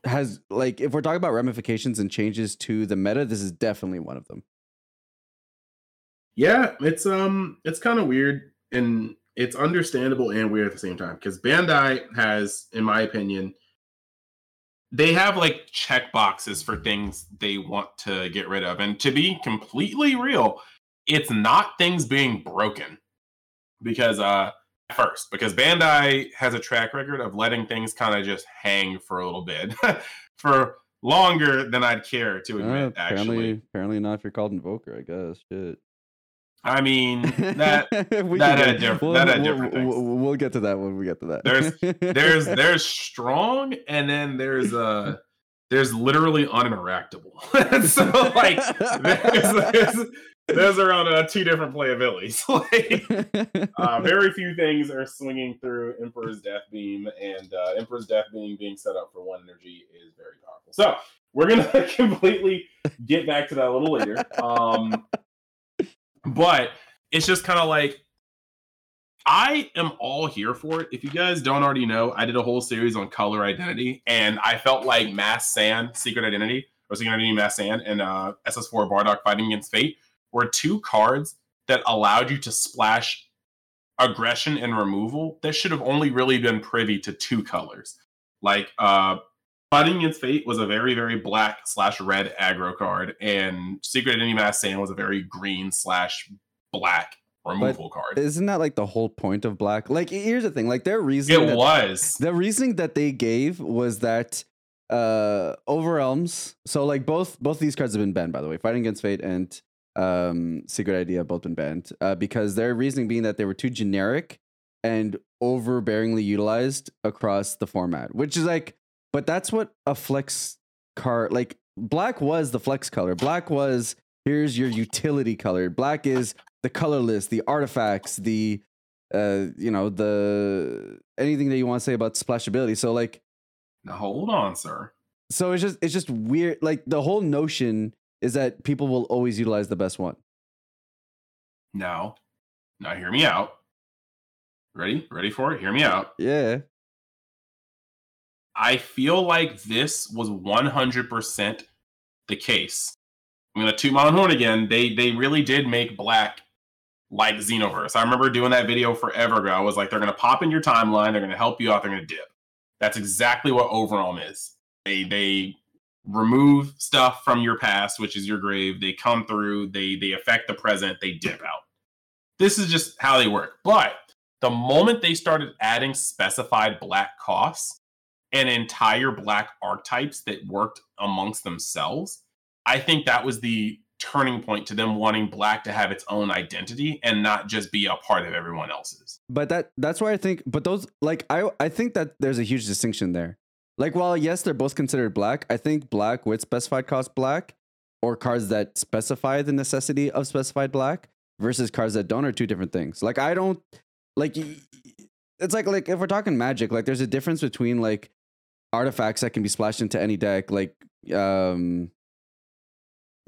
has like, if we're talking about ramifications and changes to the meta, this is definitely one of them. Yeah, it's um it's kind of weird and it's understandable and weird at the same time because Bandai has, in my opinion, they have like check boxes for things they want to get rid of. And to be completely real, it's not things being broken. Because uh first, because Bandai has a track record of letting things kind of just hang for a little bit. for longer than I'd care to Uh, admit, apparently, actually. apparently not if you're called Invoker, I guess. Shit. I mean that We that had get- diff- we'll, that had we'll- different we'll- things. we'll get to that when we get to that. There's- there's there's strong and then there's uh there's literally uninteractable. So like there's, there's, there's around uh, two different playabilities. Like uh, very few things are swinging through emperor's death beam and uh, emperor's death beam being set up for one energy is very powerful. So we're gonna completely get back to that a little later. Um but it's just kind of like I am all here for it. If you guys don't already know, I did a whole series on color identity, and I felt like Mass Sand, Secret Identity, or Secret Identity Mass Sand, and uh, SS4 Bardock Fighting Against Fate were two cards that allowed you to splash aggression and removal that should have only really been privy to two colors. Like uh Fighting Against Fate was a very, very black slash red aggro card, and Secret Identity Mass Sand was a very green slash black removal card. Isn't that like the whole point of black? Like, here's the thing. Like, their reasoning. It that- was. the reasoning that they gave was that uh overwhelms so like both both these cards have been banned by the way fighting against fate and um secret idea have both been banned uh, because their reasoning being that they were too generic and overbearingly utilized across the format which is like but that's what a flex card like black was the flex color black was here's your utility color black is the color list the artifacts the uh you know the anything that you want to say about splashability so like Now hold on, sir. so it's just it's just weird like the whole notion is that people will always utilize the best one Now, now hear me out. Ready? Ready for it? Hear me out. yeah I feel like this was 100% the case. I'm gonna toot my own horn again. They they really did make black like Xenoverse. I remember doing that video forever ago. I was like, they're going to pop in your timeline, they're going to help you out, they're going to dip. That's exactly what Overwhelm is. They they remove stuff from your past, which is your grave. They come through, they they affect the present, they dip out. This is just how they work. But the moment they started adding specified black costs and entire black archetypes that worked amongst themselves, I think that was the turning point to them wanting black to have its own identity and not just be a part of everyone else's. But that that's why I think but those like I I think that there's a huge distinction there. Like while yes, they're both considered black, I think black with specified cost black or cards that specify the necessity of specified black versus cards that don't are two different things. Like I don't like it's like like if we're talking magic, like there's a difference between like artifacts that can be splashed into any deck, like um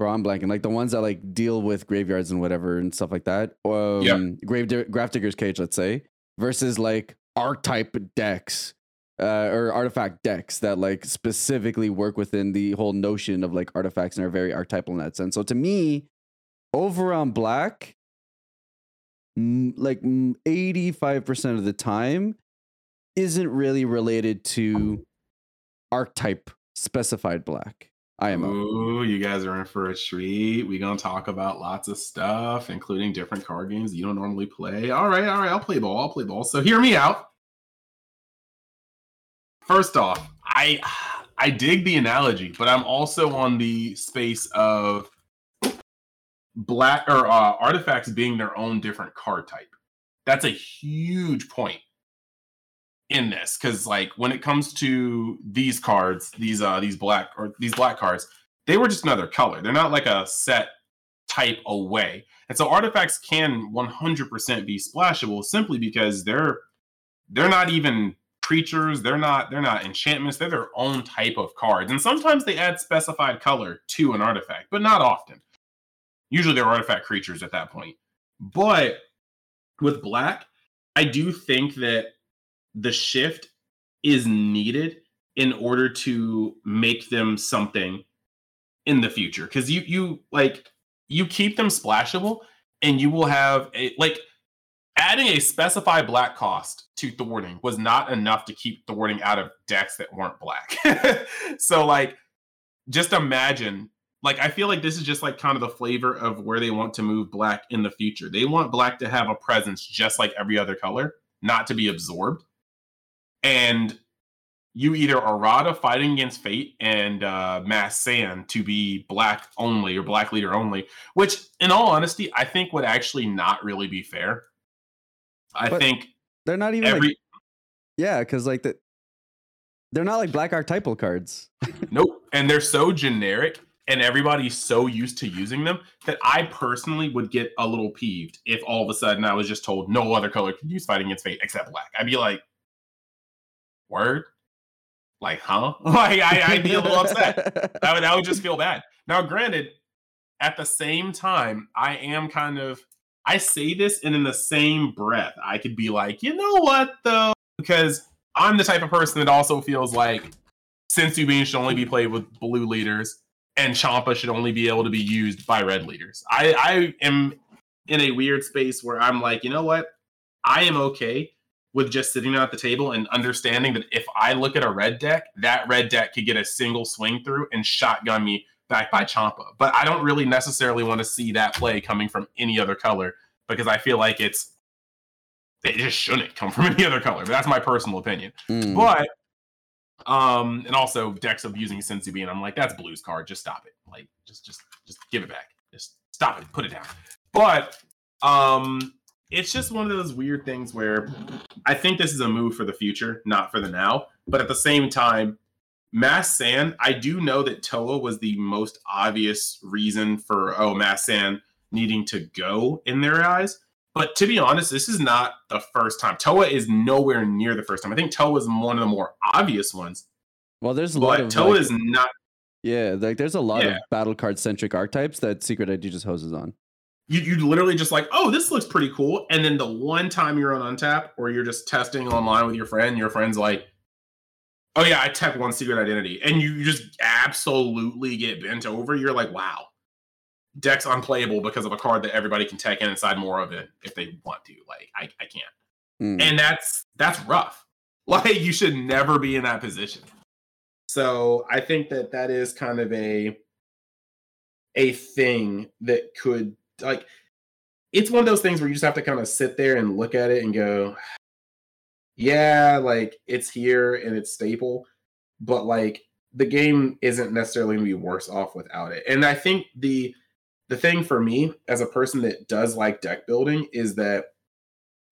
bro, I'm blanking. Like the ones that like deal with graveyards and whatever and stuff like that. Um Yep. grave Grafdigger's cage, let's say, versus like archetype decks. Uh, or artifact decks that like specifically work within the whole notion of like artifacts and are very archetypal in that sense. So to me, over on black, m- like eighty five percent of the time, isn't really related to archetype specified black IMO. Ooh, you guys are in for a treat. We're gonna talk about lots of stuff, including different card games you don't normally play. All right, all right, I'll play ball. I'll play ball. So hear me out. First off, I I dig the analogy, but I'm also on the space of black or uh, artifacts being their own different card type. That's a huge point in this because like when it comes to these cards these uh these black or these black cards they were just another color. They're not like a set type away. And so artifacts can 100% be splashable simply because they're they're not even creatures. They're not they're not enchantments. They're their own type of cards. And sometimes they add specified color to an artifact but not often. Usually they're artifact creatures at that point. But with black i do think that the shift is needed in order to make them something in the future. Because you you like you keep them splashable and you will have a like adding a specified black cost to thwarting was not enough to keep thwarting out of decks that weren't black. So like just imagine like i feel like this is just like kind of the flavor of where they want to move black in the future. They want black to have a presence just like every other color not to be absorbed and you either errata fighting against fate and uh, mass sand to be black only or black leader only which in all honesty i think would actually not really be fair i But think They're not even every like yeah, because like the they're not like black archetypal cards. Nope. And they're so generic and everybody's so used to using them that I personally would get a little peeved if all of a sudden I was just told no other color can use fighting against fate except black. I'd be like, word? Like, huh? Like I, I'd be a little upset. I would, I would just feel bad. Now, granted, at the same time, I am kind of I say this, and in the same breath, I could be like, you know what though? Because I'm the type of person that also feels like Senzu Bean should only be played with blue leaders, and Champa should only be able to be used by red leaders. I, I am in a weird space where I'm like, you know what? I am okay with just sitting down at the table and understanding that if I look at a red deck, that red deck could get a single swing through and shotgun me back by Champa. But I don't really necessarily want to see that play coming from any other color because I feel like it's it just shouldn't come from any other color. But that's my personal opinion. Mm. But um, and also decks of using Senzu Bean, I'm like, that's blues card. Just stop it. Like, just just just give it back. Just stop it. Put it down. But um, it's just one of those weird things where I think this is a move for the future, not for the now. But at the same time, Mass Sand, I do know that Towa was the most obvious reason for oh Mass Sand needing to go in their eyes. But to be honest, this is not the first time. Towa is nowhere near the first time. I think Towa is one of the more obvious ones. Well, there's a lot But of Towa like- is not yeah, like there's a lot of battle card centric archetypes that Secret ID just hoses on. You you literally just like, oh, this looks pretty cool. And then the one time you're on Untap or you're just testing online with your friend, your friend's like, oh yeah, I tech one secret identity. And you just absolutely get bent over. You're like, wow. deck's unplayable because of a card that everybody can tech in inside more of it if they want to. Like I, I can't. Mm. And that's that's rough. Like you should never be in that position. So I think that that is kind of a a thing that could like it's one of those things where you just have to kind of sit there and look at it and go yeah like it's here and it's staple but like the game isn't necessarily going to be worse off without it. And i think the the thing for me as a person that does like deck building is that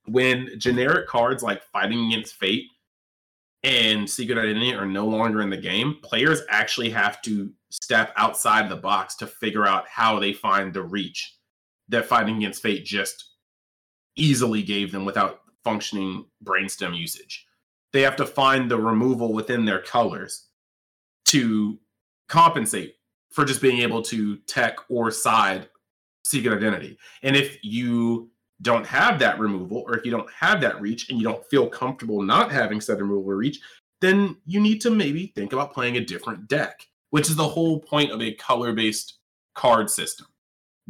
when generic cards like fighting against fate and secret identity are no longer in the game players actually have to step outside the box to figure out how they find the reach that fighting against fate just easily gave them without functioning brainstem usage they have to find the removal within their colors to compensate for just being able to tech or side secret identity and if you don't have that removal, or if you don't have that reach and you don't feel comfortable not having said removal or reach, then you need to maybe think about playing a different deck, which is the whole point of a color based card system.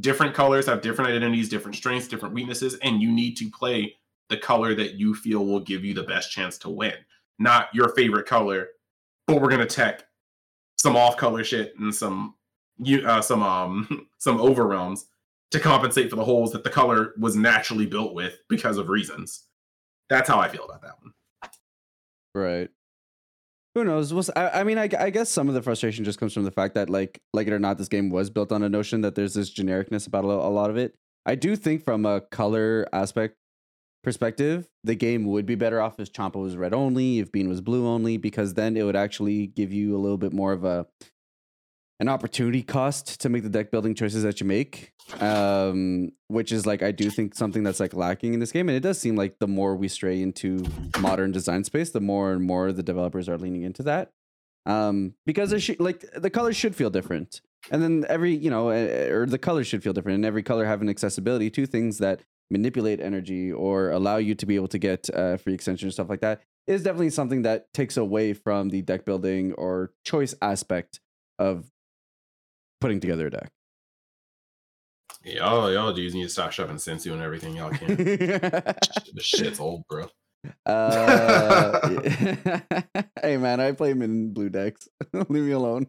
Different colors have different identities, different strengths, different weaknesses, and you need to play the color that you feel will give you the best chance to win, not your favorite color, but we're to tech some off color shit and some you uh, some um some overwhelms to compensate for the holes that the color was naturally built with because of reasons. That's how I feel about that one. Right. Who knows? I, I mean, I, I guess some of the frustration just comes from the fact that, like, like it or not, this game was built on a notion that there's this genericness about a, a lot of it. I do think, from a color aspect perspective, the game would be better off if Champa was red only, if Bean was blue only, because then it would actually give you a little bit more of a an opportunity cost to make the deck building choices that you make um which is like i do think something that's like lacking in this game and it does seem like the more we stray into modern design space the more and more the developers are leaning into that um because should like the colors should feel different. And then every you know eh, or the colors should feel different and every color have an accessibility to things that manipulate energy or allow you to be able to get uh, free extension and stuff like that is definitely something that takes away from the deck building or choice aspect of putting together a deck Y'all, y'all dudes need to stop shoving senzu and everything y'all can. the shit's old, bro. Uh, hey man, I play him in blue decks. Leave me alone.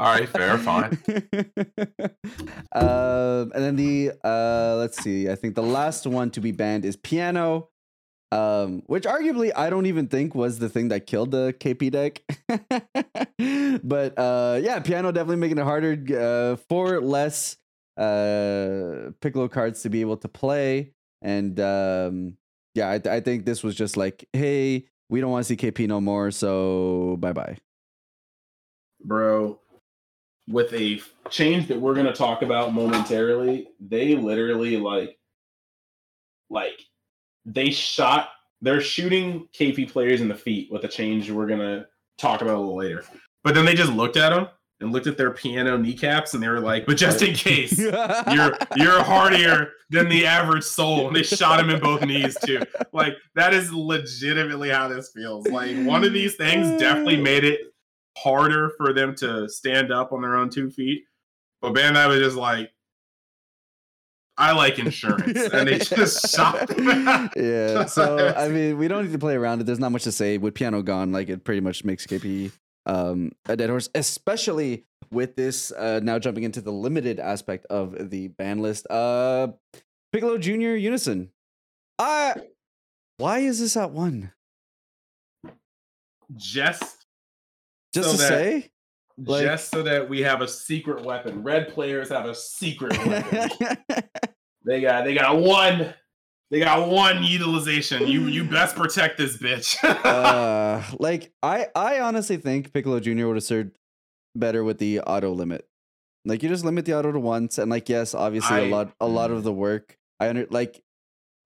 All right, fair, fine. um, and then the uh, let's see. I think the last one to be banned is piano, um, which arguably I don't even think was the thing that killed the KP deck. but uh, yeah, piano definitely making it harder uh, for less uh, Piccolo cards to be able to play. And um, yeah, I, I think this was just like, hey, we don't want to see KP no more, so bye bye. Bro, with a change that we're gonna talk about momentarily, they literally like like they shot they're shooting KP players in the feet with a change we're gonna talk about a little later. But then they just looked at them and looked at their piano kneecaps and they were like, but just in case, you're you're hardier than the average soul. And they shot him in both knees too. Like that is legitimately how this feels. Like one of these things definitely made it harder for them to stand up on their own two feet. But Bandai was just like, I like insurance, and they just them. yeah. So I mean, we don't need to play around it. There's not much to say. With piano gone, like it pretty much makes KP um, a dead horse, especially with this uh, now jumping into the limited aspect of the ban list. Uh, Piccolo Junior Unison. I. Why is this at one? just Just So to that- say. Like- just so that we have a secret weapon. Red players have a secret weapon. they got they got one. They got one utilization. You you best protect this bitch. uh, like I, I honestly think Piccolo Junior would have served better with the auto limit. Like you just limit the auto to once, and like yes, obviously a I- lot, a lot mm. of the work. I under like,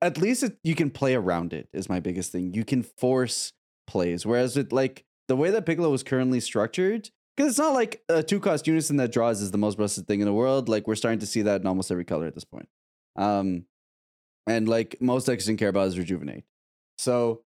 at least it, you can play around it. Is my biggest thing. You can force plays, whereas with like the way that Piccolo was currently structured, because it's not like a two cost unison that draws is the most busted thing in the world. Like we're starting to see that in almost every color at this point. Um, and like most decks didn't care about is rejuvenate. So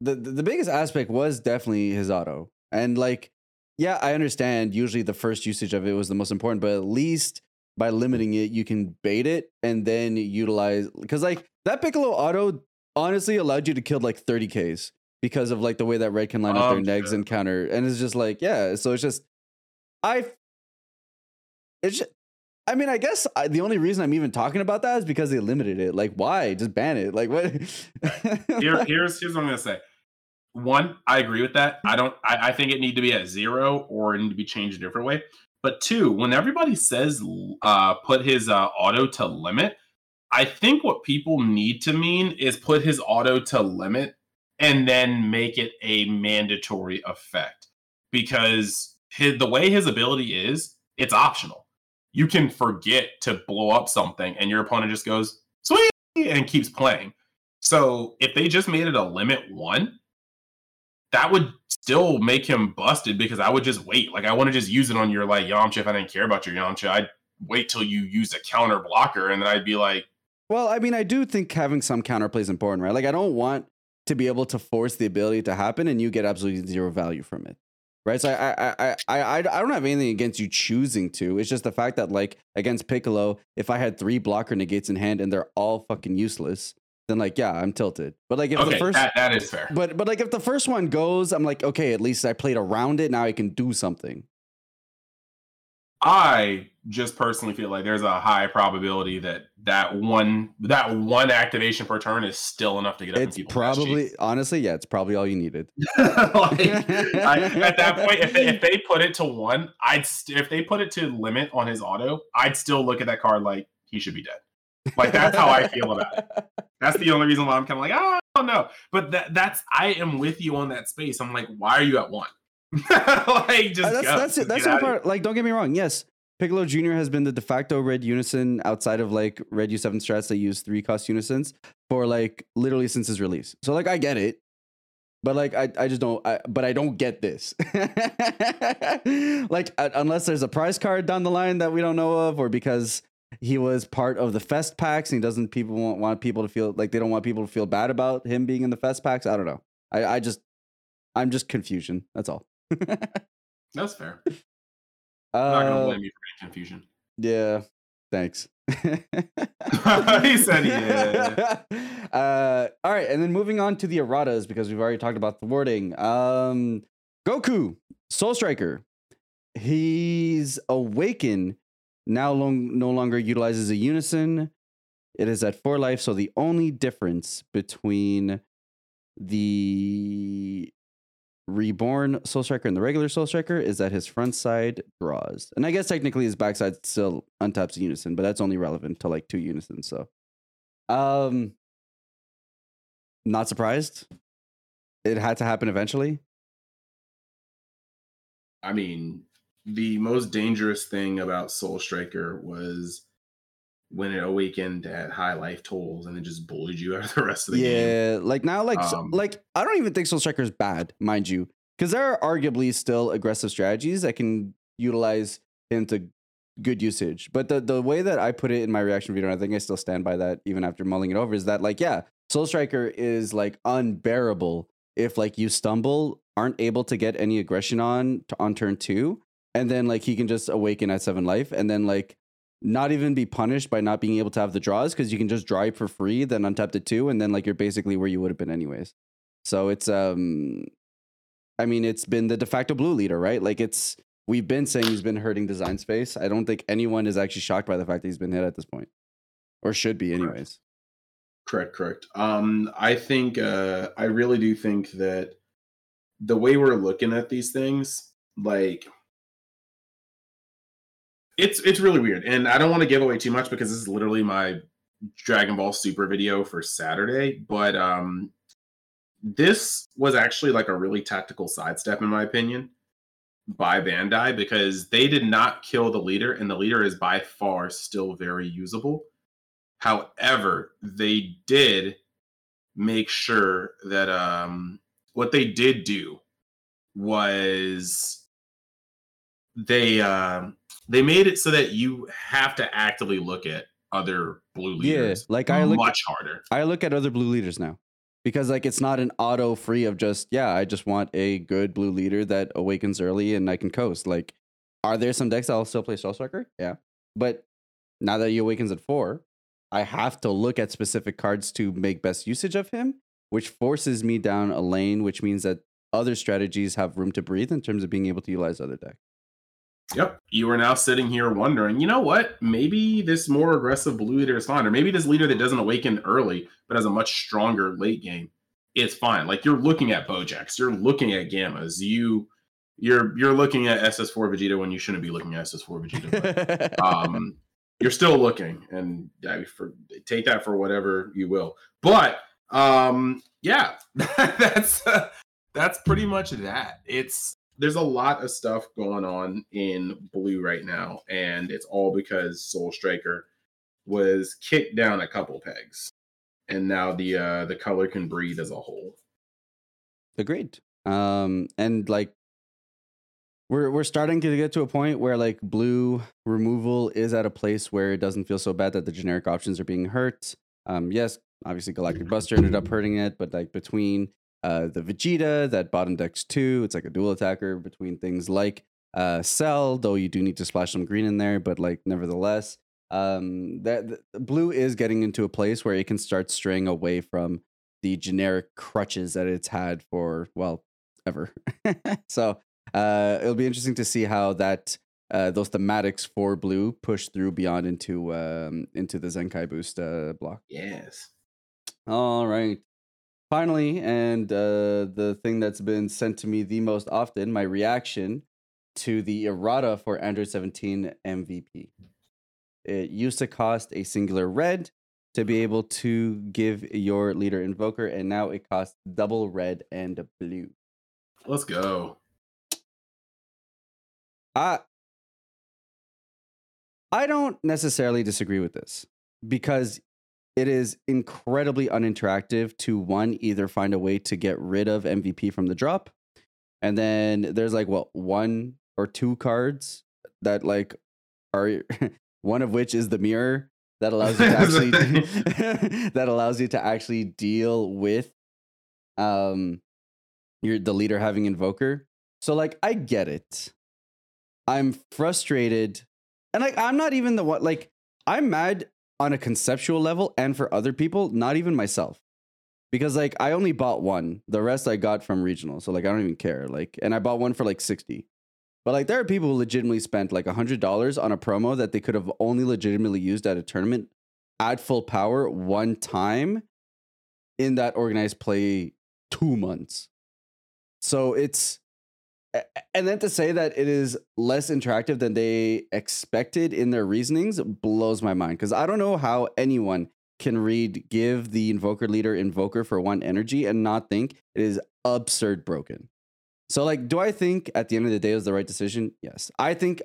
the, the the biggest aspect was definitely his auto. And like, yeah, I understand usually the first usage of it was the most important, but at least by limiting it, you can bait it and then utilize because like that Piccolo auto honestly allowed you to kill like 30 Ks because of like the way that red can line up their Um, negs and counter. And it's just like, yeah, so it's just I it's just, I mean, I guess I, the only reason I'm even talking about that is because they limited it. Like, why? Just ban it. Like, what? Here, here's here's what I'm gonna say. One, I agree with that. I don't. I, I think it need to be at zero or it need to be changed a different way. But two, when everybody says uh, put his uh, auto to limit, I think what people need to mean is put his auto to limit and then make it a mandatory effect because his, the way his ability is, it's optional. You can forget to blow up something, and your opponent just goes sweet and keeps playing. So if they just made it a limit one, that would still make him busted because I would just wait. Like I want to just use it on your like Yamcha if I didn't care about your Yamcha. I'd wait till you use a counter blocker and then I'd be like, Well, I mean, I do think having some counterplay is important, right? Like, I don't want to be able to force the ability to happen and you get absolutely zero value from it, right? So I, I, I, I, I don't have anything against you choosing to. It's just the fact that, like, against Piccolo, if I had three blocker negates in hand and they're all fucking useless, then like, yeah, I'm tilted. But like, if okay, the first, that, that is fair. but but like, if the first one goes, I'm like, okay, at least I played around it. Now I can do something. I just personally feel like there's a high probability that that one that one activation per turn is still enough to get up It's probably, honestly, yeah, it's probably all you needed. like, I, at that point, if they, if they put it to one, I'd st- if they put it to limit on his auto, I'd still look at that card like he should be dead. Like that's how I feel about it. That's the only reason why I'm kind of like, oh, I don't know. But that that's I am with you on that space. I'm like, why are you at one? like just that's go. that's it. That's the part. Like, don't get me wrong. Yes, Piccolo Junior has been the de facto red unison outside of like red U seven strats that use three cost unisons for like literally since his release. So like, I get it, but like, I I just don't. I, but I don't get this. like, uh, unless there's a prize card down the line that we don't know of, or because he was part of the fest packs and he doesn't people want, want people to feel like they don't want people to feel bad about him being in the fest packs. I don't know. I I just I'm just confusion. That's all. That's fair. I'm not gonna Uh, blame you for being confusion. Yeah. Thanks. he said, "Yeah." Uh, all right, and then moving on to the erratas because we've already talked about the wording. Um, Goku, Soul Striker. He's awakened. Now long, no longer utilizes a unison. It is at four life. So the only difference between the reborn Soul Striker and the regular Soul Striker is that his front side draws. And I guess technically his backside still untaps unison, but that's only relevant to like two unisons. So um not surprised. It had to happen eventually. I mean, the most dangerous thing about Soul Striker was when it awakened at high life totals and it just bullied you out of the rest of the game. yeah, like now, like Um, like I don't even think Soul Striker is bad, mind you, because there are arguably still aggressive strategies that can utilize him to good usage. But the the way that I put it in my reaction video, and I think I still stand by that even after mulling it over, is that like yeah, Soul Striker is like unbearable if like you stumble, aren't able to get any aggression on to, on turn two, and then like he can just awaken at seven life, and then like not even be punished by not being able to have the draws because you can just draw it for free, then untap the two, and then like you're basically where you would have been anyways. So it's um, I mean it's been the de facto blue leader, right? Like it's we've been saying he's been hurting design space. I don't think anyone is actually shocked by the fact that he's been hit at this point, or should be anyways. Correct, correct. Um, I think uh, I really do think that the way we're looking at these things, like it's it's really weird, and I don't want to give away too much because this is literally my Dragon Ball Super video for Saturday. But um, this was actually like a really tactical sidestep, in my opinion, by Bandai because they did not kill the leader, and the leader is by far still very usable. However, they did make sure that um, what they did do was they um, they made it so that you have to actively look at other blue leaders. Yeah, like I look much harder. I look at other blue leaders now because like it's not an auto free of just yeah I just want a good blue leader that awakens early and I can coast. Like, are there some decks that'll still play Soul Striker? Yeah, but now that he awakens at four, I have to look at specific cards to make best usage of him, which forces me down a lane, which means that other strategies have room to breathe in terms of being able to utilize other decks. Yep. You are now sitting here wondering, you know what? Maybe this more aggressive blue leader is fine, or maybe this leader that doesn't awaken early but has a much stronger late game is fine. Like you're looking at Bojacks, you're looking at Gammas, you you're you're looking at SS4 Vegeta when you shouldn't be looking at SS4 Vegeta. But, um, you're still looking, and I for take that for whatever you will. But um, yeah, that's uh, that's pretty much that. It's there's a lot of stuff going on in blue right now, and it's all because Soul Striker was kicked down a couple pegs, and now the uh, the color can breathe as a whole. Agreed. Um, and like we're we're starting to get to a point where like blue removal is at a place where it doesn't feel so bad that the generic options are being hurt. Um, yes, obviously Galactic Buster ended up hurting it, but like between uh, the Vegeta that bottom decks two. It's like a dual attacker between things like uh, Cell, though you do need to splash some green in there, but like nevertheless, um, that blue is getting into a place where it can start straying away from the generic crutches that it's had for well ever. so uh, it'll be interesting to see how that uh, those thematics for blue push through beyond into um, into the Zenkai boost uh, block. Yes. All right. Finally, and uh, the thing that's been sent to me the most often, my reaction to the errata for Android 17 MVP. It used to cost a singular red to be able to give your leader invoker, and now it costs double red and blue. Let's go. I I don't necessarily disagree with this because it is incredibly uninteractive to one either find a way to get rid of MVP from the drop, and then there's like what one or two cards that like are one of which is the mirror that allows you to actually that allows you to actually deal with um your the leader having invoker. So like I get it. I'm frustrated. And like I'm not even the one like I'm mad on a conceptual level and for other people, not even myself. Because like I only bought one. The rest I got from regional. So like I don't even care. Like and I bought one for like 60. But like there are people who legitimately spent like $100 on a promo that they could have only legitimately used at a tournament at full power one time in that organized play 2 months. So it's and then to say that it is less interactive than they expected in their reasonings blows my mind because I don't know how anyone can read give the invoker leader invoker for one energy and not think it is absurd broken. So like do I think at the end of the day was the right decision? Yes. I think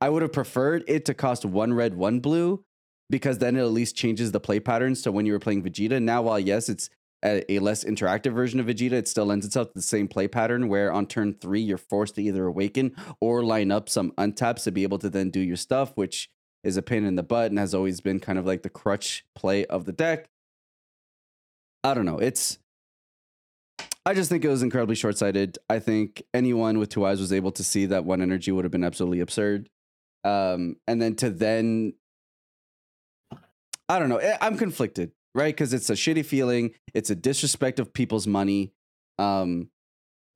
I would have preferred it to cost one red, one blue because then it at least changes the play patterns to when you were playing Vegeta. Now while yes, it's a, a, less interactive version of Vegeta, it still lends itself to the same play pattern where on turn three, you're forced to either awaken or line up some untaps to be able to then do your stuff, which is a pain in the butt and has always been kind of like the crutch play of the deck. I don't know. It's. I just think it was incredibly short sighted. I think anyone with two eyes was able to see that one energy would have been absolutely absurd. Um, and then to then. I don't know. I'm conflicted right? Because it's a shitty feeling. It's a disrespect of people's money. Um,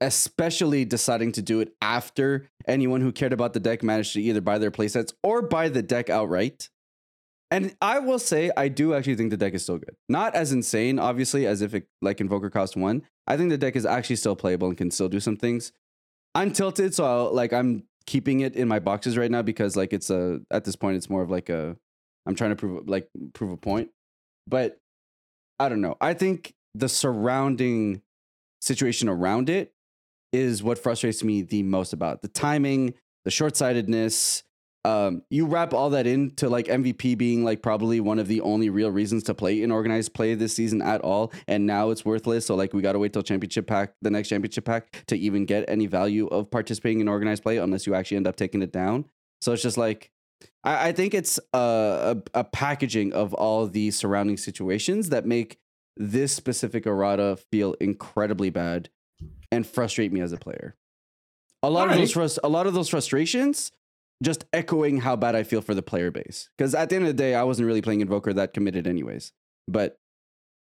especially deciding to do it after anyone who cared about the deck managed to either buy their playsets or buy the deck outright. And I will say, I do actually think the deck is still good. Not as insane, obviously, as if it like Invoker cost one. I think the deck is actually still playable and can still do some things. I'm tilted, so I'll, like I'm keeping it in my boxes right now because like it's a at this point it's more of like a I'm trying to prove like prove a point. But I don't know. I think the surrounding situation around it is what frustrates me the most about the timing, the short sightedness. Um, you wrap all that into like MVP being like probably one of the only real reasons to play in organized play this season at all, and now it's worthless. So like we got to wait till championship pack, the next championship pack, to even get any value of participating in organized play, unless you actually end up taking it down. So it's just like I, I think it's a, a, a packaging of all the surrounding situations that make this specific errata feel incredibly bad and frustrate me as a player. A lot all of right. those frust- a lot of those frustrations just echoing how bad I feel for the player base. Because at the end of the day, I wasn't really playing Invoker that committed anyways. But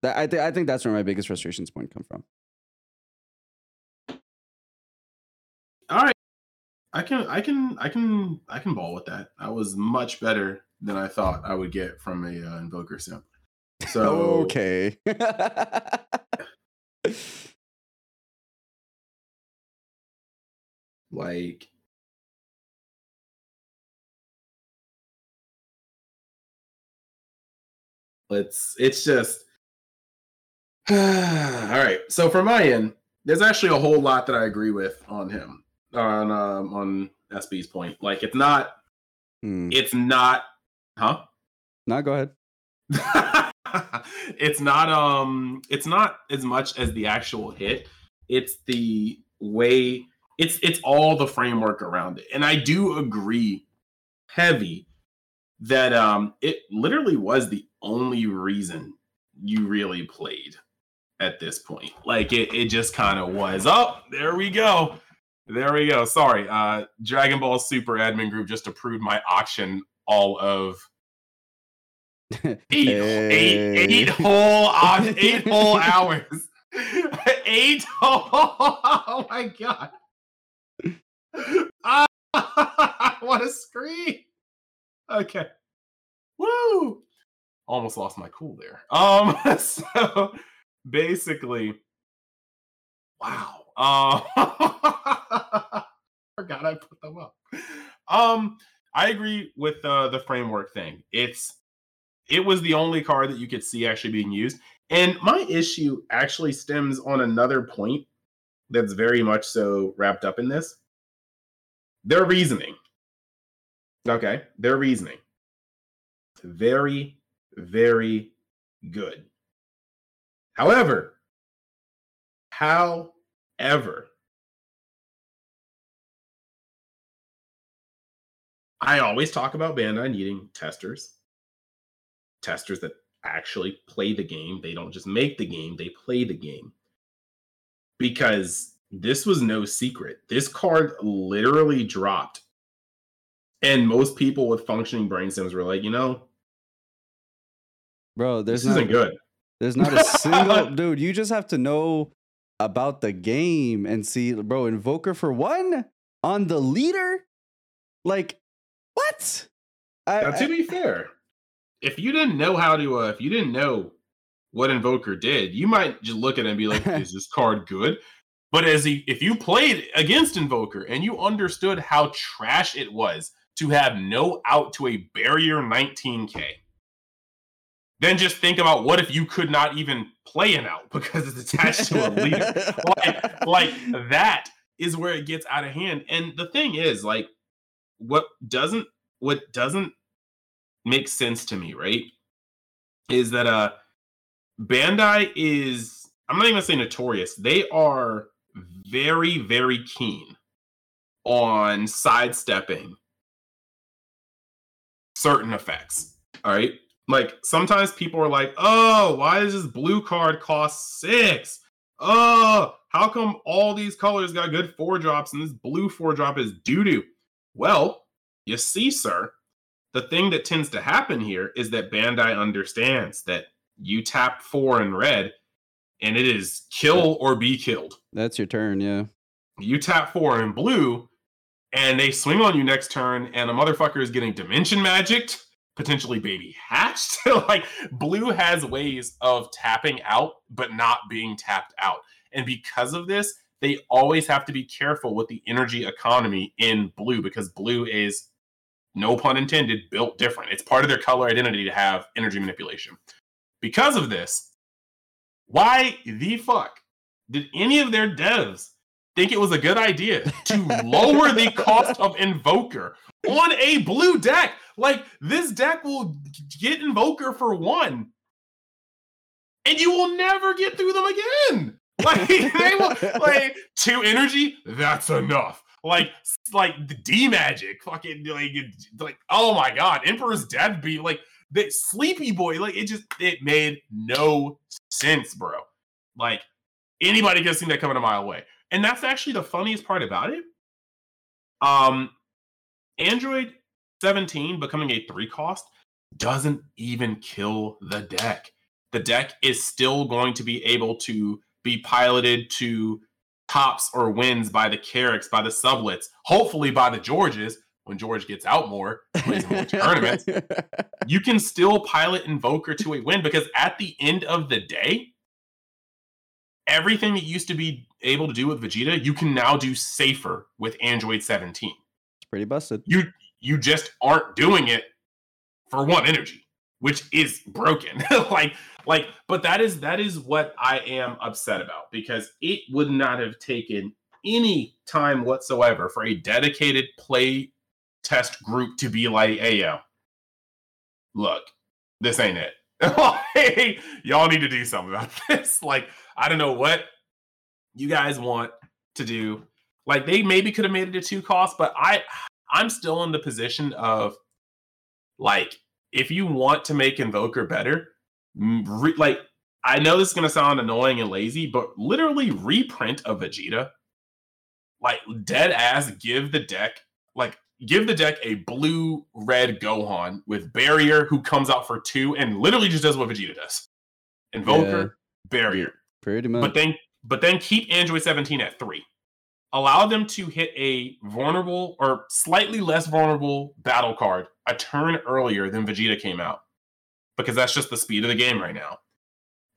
that, I, th- I think that's where my biggest frustrations point come from. I can I can I can I can ball with that. I was much better than I thought I would get from a uh, invoker simp. So okay. like it's it's just all right. So for my end, there's actually a whole lot that I agree with on him on um, on SB's point. Like it's not Hmm. it's not huh? No, go ahead. it's not um it's not as much as the actual hit. It's the way it's it's all the framework around it. And I do agree heavy that um it literally was the only reason you really played at this point. Like it it just kind of was. Oh, there we go. There we go. Sorry. Uh Dragon Ball Super admin group just approved my auction all of eight, eight whole uh, eight whole hours. eight whole, oh my god. Ah, I want to scream. Okay. Woo! Almost lost my cool there. Um, so basically, wow. Uh, forgot I put them up. Um, I agree with uh, the framework thing. It's it was the only card that you could see actually being used. And my issue actually stems on another point that's very much so wrapped up in this. Their reasoning. Okay, their reasoning. Very, very good. However, however, I always talk about Bandai needing testers, testers that actually play the game. They don't just make the game, they play the game. Because this was no secret. This card literally dropped. And most people with functioning brain stems were like, you know, Bro, this not isn't good. there's not a single dude, you just have to know about the game and see bro, Invoker for one on the leader? Like what? I, Now, to I- be fair, if you didn't know how to, uh, if you didn't know what Invoker did, you might just look at it and be like, "Is this card good?" But as he, if you played against Invoker and you understood how trash it was to have no out to a barrier 19k, then just think about what if you could not even play an out because it's attached to a leader. like, like that is where it gets out of hand. And the thing is, like, what doesn't what doesn't make sense to me, right? Is that uh Bandai is I'm not even gonna say notorious. They are very, very keen on sidestepping certain effects. All right. Like sometimes people are like, oh, why does this blue card cost six? Oh, how come all these colors got good four drops and this blue four drop is doo doo? Well, you see, sir, the thing that tends to happen here is that Bandai understands that you tap four in red and it is kill or be killed. That's your turn, yeah. You tap four in blue and they swing on you next turn and a motherfucker is getting dimension magicked, potentially baby hatched. like blue has ways of tapping out but not being tapped out. And because of this, they always have to be careful with the energy economy in blue because blue is no pun intended built different. It's part of their color identity to have energy manipulation. Because of this, why the fuck did any of their devs think it was a good idea to lower the cost of Invoker on a blue deck? Like, this deck will get Invoker for one, and you will never get through them again. Like, they will, like, two energy, that's enough. Like, like the D magic, fucking, like, like, oh my god, Emperor's Death Beam, like, the Sleepy Boy, like, it just, it made no sense, bro. Like, anybody could have seen that coming a mile away. And that's actually the funniest part about it. Um, Android 17 becoming a three cost doesn't even kill the deck. The deck is still going to be able to be piloted to tops or wins by the Carracks, by the sublets, hopefully by the Georges when George gets out more, plays more tournaments. You can still pilot Invoker to a win because at the end of the day, everything that used to be able to do with Vegeta, you can now do safer with Android 17. It's pretty busted. You you just aren't doing it for one energy, which is broken. like like but that is that is what I am upset about because it would not have taken any time whatsoever for a dedicated play test group to be like, hey yo, look, this ain't it. y'all need to do something about this. Like, I don't know what you guys want to do. Like, they maybe could have made it a two cost, but I I'm still in the position of like, if you want to make Invoker better, re- like I know this is gonna sound annoying and lazy, but literally reprint a Vegeta. Like dead ass, give the deck like give the deck a blue red Gohan with barrier who comes out for two and literally just does what Vegeta does. Invoker, yeah. barrier. Pretty much. But then but then keep Android 17 at three. Allow them to hit a vulnerable or slightly less vulnerable battle card a turn earlier than Vegeta came out. Because that's just the speed of the game right now.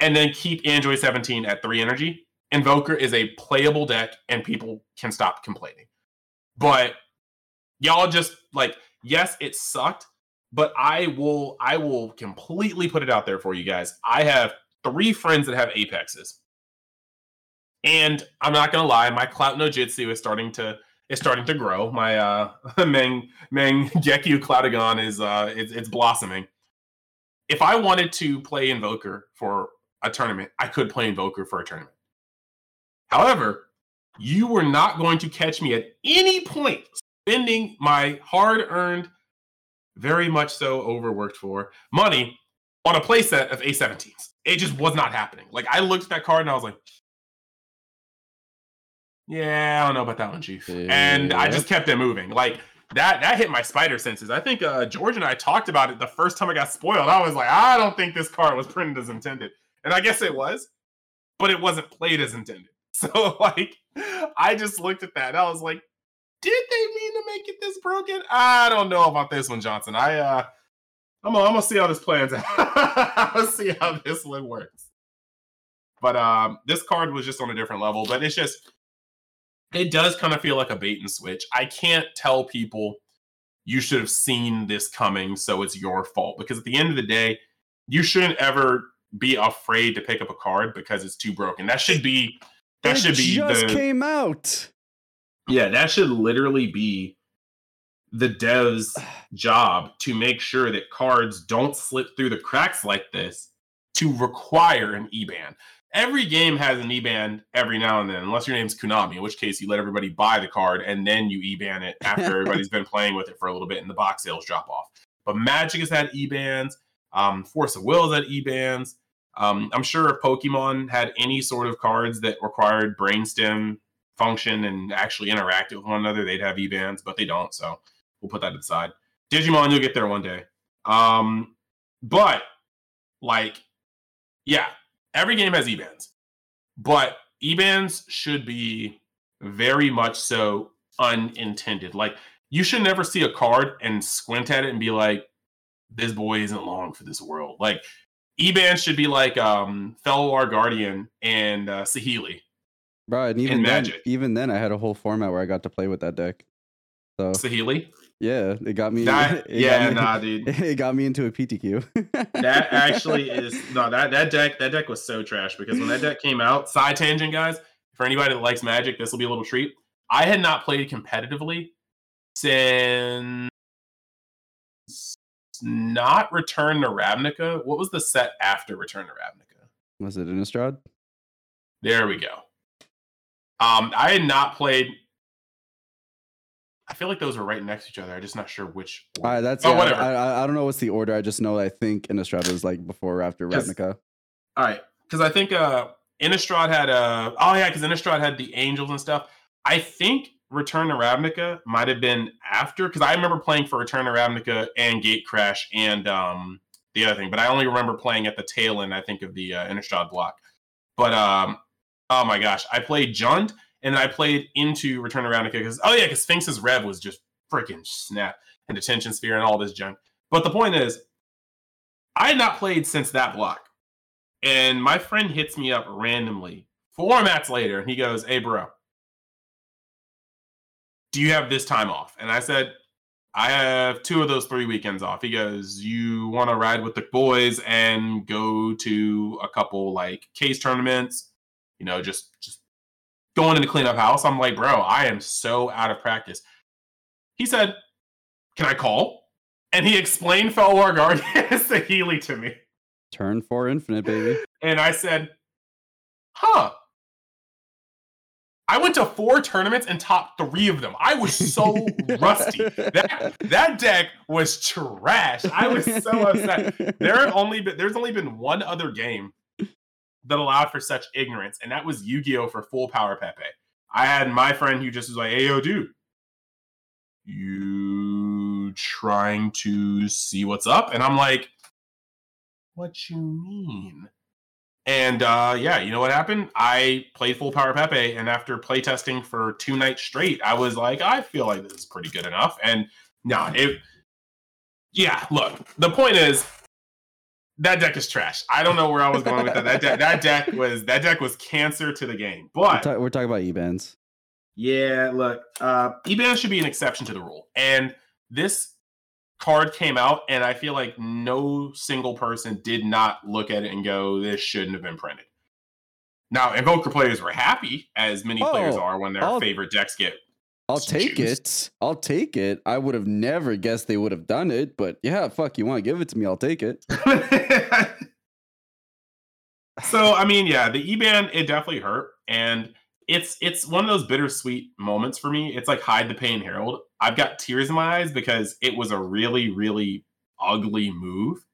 And then keep Android 17 at three energy. Invoker is a playable deck and people can stop complaining. But y'all just like yes it sucked but i will i will completely put it out there for you guys i have three friends that have apexes and i'm not gonna lie my clout no jitsu is starting to is starting to grow my uh meng meng geku cloutagon is uh it's, it's blossoming if i wanted to play invoker for a tournament i could play invoker for a tournament however you were not going to catch me at any point spending my hard earned, very much so overworked for money on a playset of A17s. It just was not happening. Like I looked at that card and I was like, yeah, I don't know about that one, Chief. Yeah. And I just kept it moving. Like that that hit my spider senses. I think uh, George and I talked about it the first time I got spoiled. I was like, I don't think this card was printed as intended. And I guess it was, but it wasn't played as intended. So like I just looked at that and I was like, did they mean to make it this broken? I don't know about this one, Johnson. I uh I'm gonna, I'm see how this plans out. I'm see how this one works. But um this card was just on a different level, but it's just it does kind of feel like a bait and switch. I can't tell people you should have seen this coming, so it's your fault. Because at the end of the day, you shouldn't ever be afraid to pick up a card because it's too broken. That should be that it should be just the, came out. Yeah, that should literally be the dev's job to make sure that cards don't slip through the cracks like this to require an E-ban. Every game has an E-ban every now and then, unless your name's Konami, in which case you let everybody buy the card and then you E-ban it after everybody's been playing with it for a little bit and the box sales drop off. But Magic has had E-bans, um, Force of Will has had E-bans. Um, I'm sure if Pokemon had any sort of cards that required brainstem function and actually interacted with one another, they'd have E-bans, but they don't. So we'll put that aside. Digimon, you'll get there one day. Um, but like, yeah, every game has E-bans, but E-bans should be very much so unintended. Like, you should never see a card and squint at it and be like, this boy isn't long for this world. Like, E-bans should be like um Felidar Guardian and uh, Saheeli Bro, and even then, even then, I had a whole format where I got to play with that deck. So Saheeli. Yeah, it got me. That, it yeah, got me, nah, dude. It got me into a PTQ. that actually is no that that deck that deck was so trash because when that deck came out, side tangent guys. For anybody that likes Magic, this will be a little treat. I had not played competitively since not Return to Ravnica. What was the set after Return to Ravnica? Was it Innistrad? There we go. Um, I had not played. I feel like those were right next to each other. I'm just not sure which. All right, that's oh, yeah, whatever. I, I, I, don't know what's the order. I just know I think Innistrad was like before or after Ravnica. All right, because I think uh Innistrad had uh oh yeah, because Innistrad had the Angels and stuff. I think Return to Ravnica might have been after because I remember playing for Return to Ravnica and Gate Crash and um, the other thing, but I only remember playing at the tail end, I think, of the uh, Innistrad block. But um, oh my gosh, I played Jund and I played into Return to Ravnica because oh yeah, because Sphinx's Rev was just freaking snap and Detention Sphere and all this junk. But the point is, I had not played since that block, and my friend hits me up randomly four mats later, and he goes, "Hey, bro." do you have this time off? And I said, I have two of those three weekends off. He goes, You want to ride with the boys and go to a couple like case tournaments, you know, just just going in to clean up house. I'm like, bro, I am so out of practice. He said, Can I call? And he explained Felidar Guardians to Healy to me. Turn four infinite, baby. And I said, Huh. I went to four tournaments and topped three of them. I was so rusty. That that deck was trash. I was so upset. There have only been there's only been one other game that allowed for such ignorance, and that was Yu-Gi-Oh! for full power Pepe. I had my friend who just was like, "Hey, yo, dude, you trying to see what's up?" And I'm like, "What you mean?" And uh, yeah, you know what happened? I played full power Pepe, and after playtesting for two nights straight, I was like, I feel like this is pretty good enough. And no, it. Yeah, look. The point is, that deck is trash. I don't know where I was going with that. That deck, that deck was that deck was cancer to the game. But we're, ta- we're talking about E-Bans. Yeah, look, uh, E-Bans should be an exception to the rule, and this card came out, and I feel like no single person did not look at it and go, "This shouldn't have been printed." Now, Invoker players were happy, as many oh, players are when their favorite decks get. I'll take it. I'll take it. I would have never guessed they would have done it, but yeah, fuck, you want to give it to me? I'll take it. so, I mean, yeah, the E-Ban it definitely hurt, and it's it's one of those bittersweet moments for me. It's like hide the pain, Harold. I've got tears in my eyes because it was a really, really ugly move.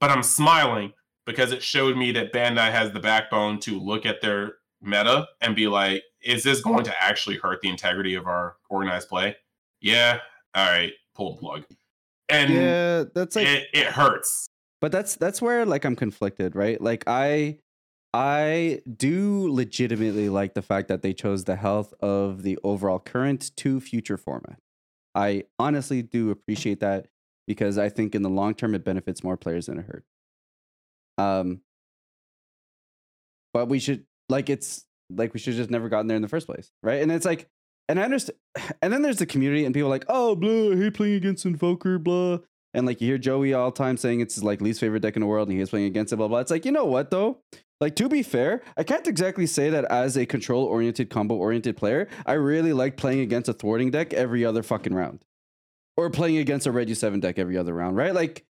But I'm smiling because it showed me that Bandai has the backbone to look at their meta and be like, is this going to actually hurt the integrity of our organized play? Yeah. All right. Pull the plug. And yeah, that's like it, it hurts. But that's that's where like I'm conflicted, right? Like I I do legitimately like the fact that they chose the health of the overall current to future format. I honestly do appreciate that because I think in the long term it benefits more players than it hurts. Um, but we should like it's like we should just never gotten there in the first place, right? And it's like, and I understand. And then there's the community and people like, oh, blah, I hate playing against Invoker, blah. And like you hear Joey all the time saying it's his like least favorite deck in the world and he is playing against it, blah blah. It's like you know what though, like to be fair, I can't exactly say that as a control oriented, combo oriented player, I really like playing against a thwarting deck every other fucking round. Or playing against a Regi 7 deck every other round, right? Like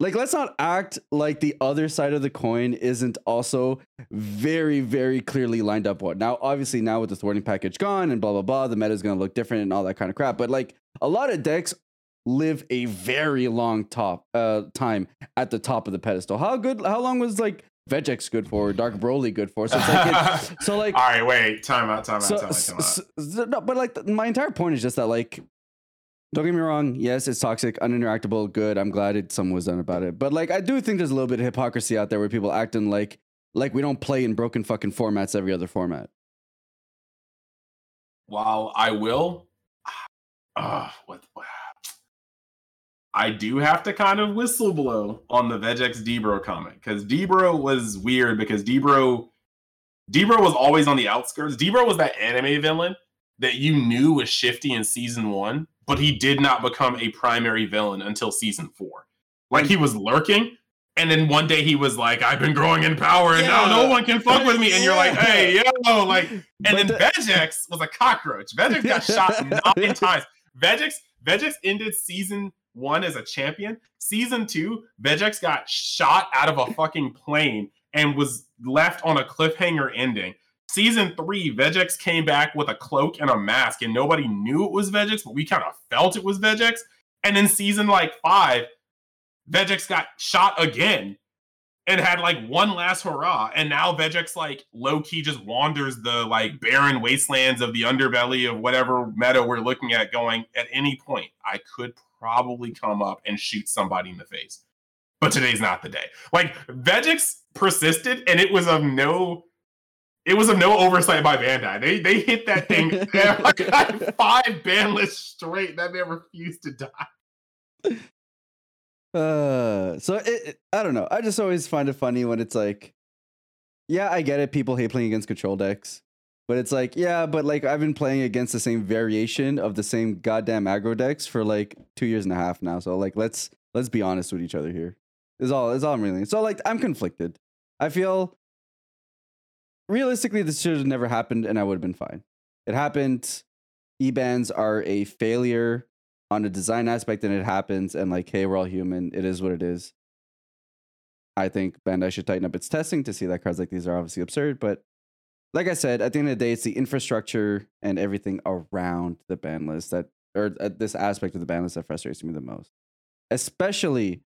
like let's not act like the other side of the coin isn't also very very clearly lined up what. Now obviously now with the thwarting package gone and blah blah blah, the meta is going to look different and all that kind of crap, but like a lot of decks live a very long top uh time at the top of the pedestal. How good how long was like Vegeks good for, Dark Broly good for. So it's like, so like, all right, wait, time out, time out, so, time out, time out. So, no, but like, my entire point is just that, like, don't get me wrong. Yes, it's toxic, uninteractable. Good. I'm glad it, something was done about it. But like, I do think there's a little bit of hypocrisy out there where people acting like like we don't play in broken fucking formats every other format. While I will, uh, what, what I do have to kind of whistle blow on the Vegeks Debro comment because Debro was weird because Debro Debro was always on the outskirts. Debro was that anime villain that you knew was shifty in season one, but he did not become a primary villain until season four. Like he was lurking, and then one day he was like, "I've been growing in power, and yeah. now no one can fuck with me." And you're like, "Hey, yo!" Like, and but then the- Vegeks was a cockroach. Vegeks got shot nine times. Vegeks Vegeks ended season one as a champion. Season two, Vegeks got shot out of a fucking plane and was left on a cliffhanger ending. Season three, Vegeks came back with a cloak and a mask, and nobody knew it was Vegeks, but we kind of felt it was Vegeks. And in season like five, Vegeks got shot again. and had like one last hurrah. And now Vegeks like low key just wanders the like barren wastelands of the underbelly of whatever meta we're looking at. Going at any point, I could probably come up and shoot somebody in the face. But today's not the day. Like Vegeks persisted, and it was of no it was of no oversight by Bandai. They they hit that thing like five ban lists straight. That man refused to die. Uh, so it, it, I don't know. I just always find it funny when it's like, yeah, I get it. People hate playing against control decks, but it's like, yeah, but like I've been playing against the same variation of the same goddamn aggro decks for like two years and a half now. So like, let's let's be honest with each other here. Is all is all I'm really. So like, I'm conflicted. I feel realistically this should have never happened, and I would have been fine. It happened. E-bans are a failure on a design aspect and it happens and like hey we're all human it is what it is i think bandai should tighten up its testing to see that cards like these are obviously absurd but like i said at the end of the day it's the infrastructure and everything around the ban list that or uh, this aspect of the ban list that frustrates me the most especially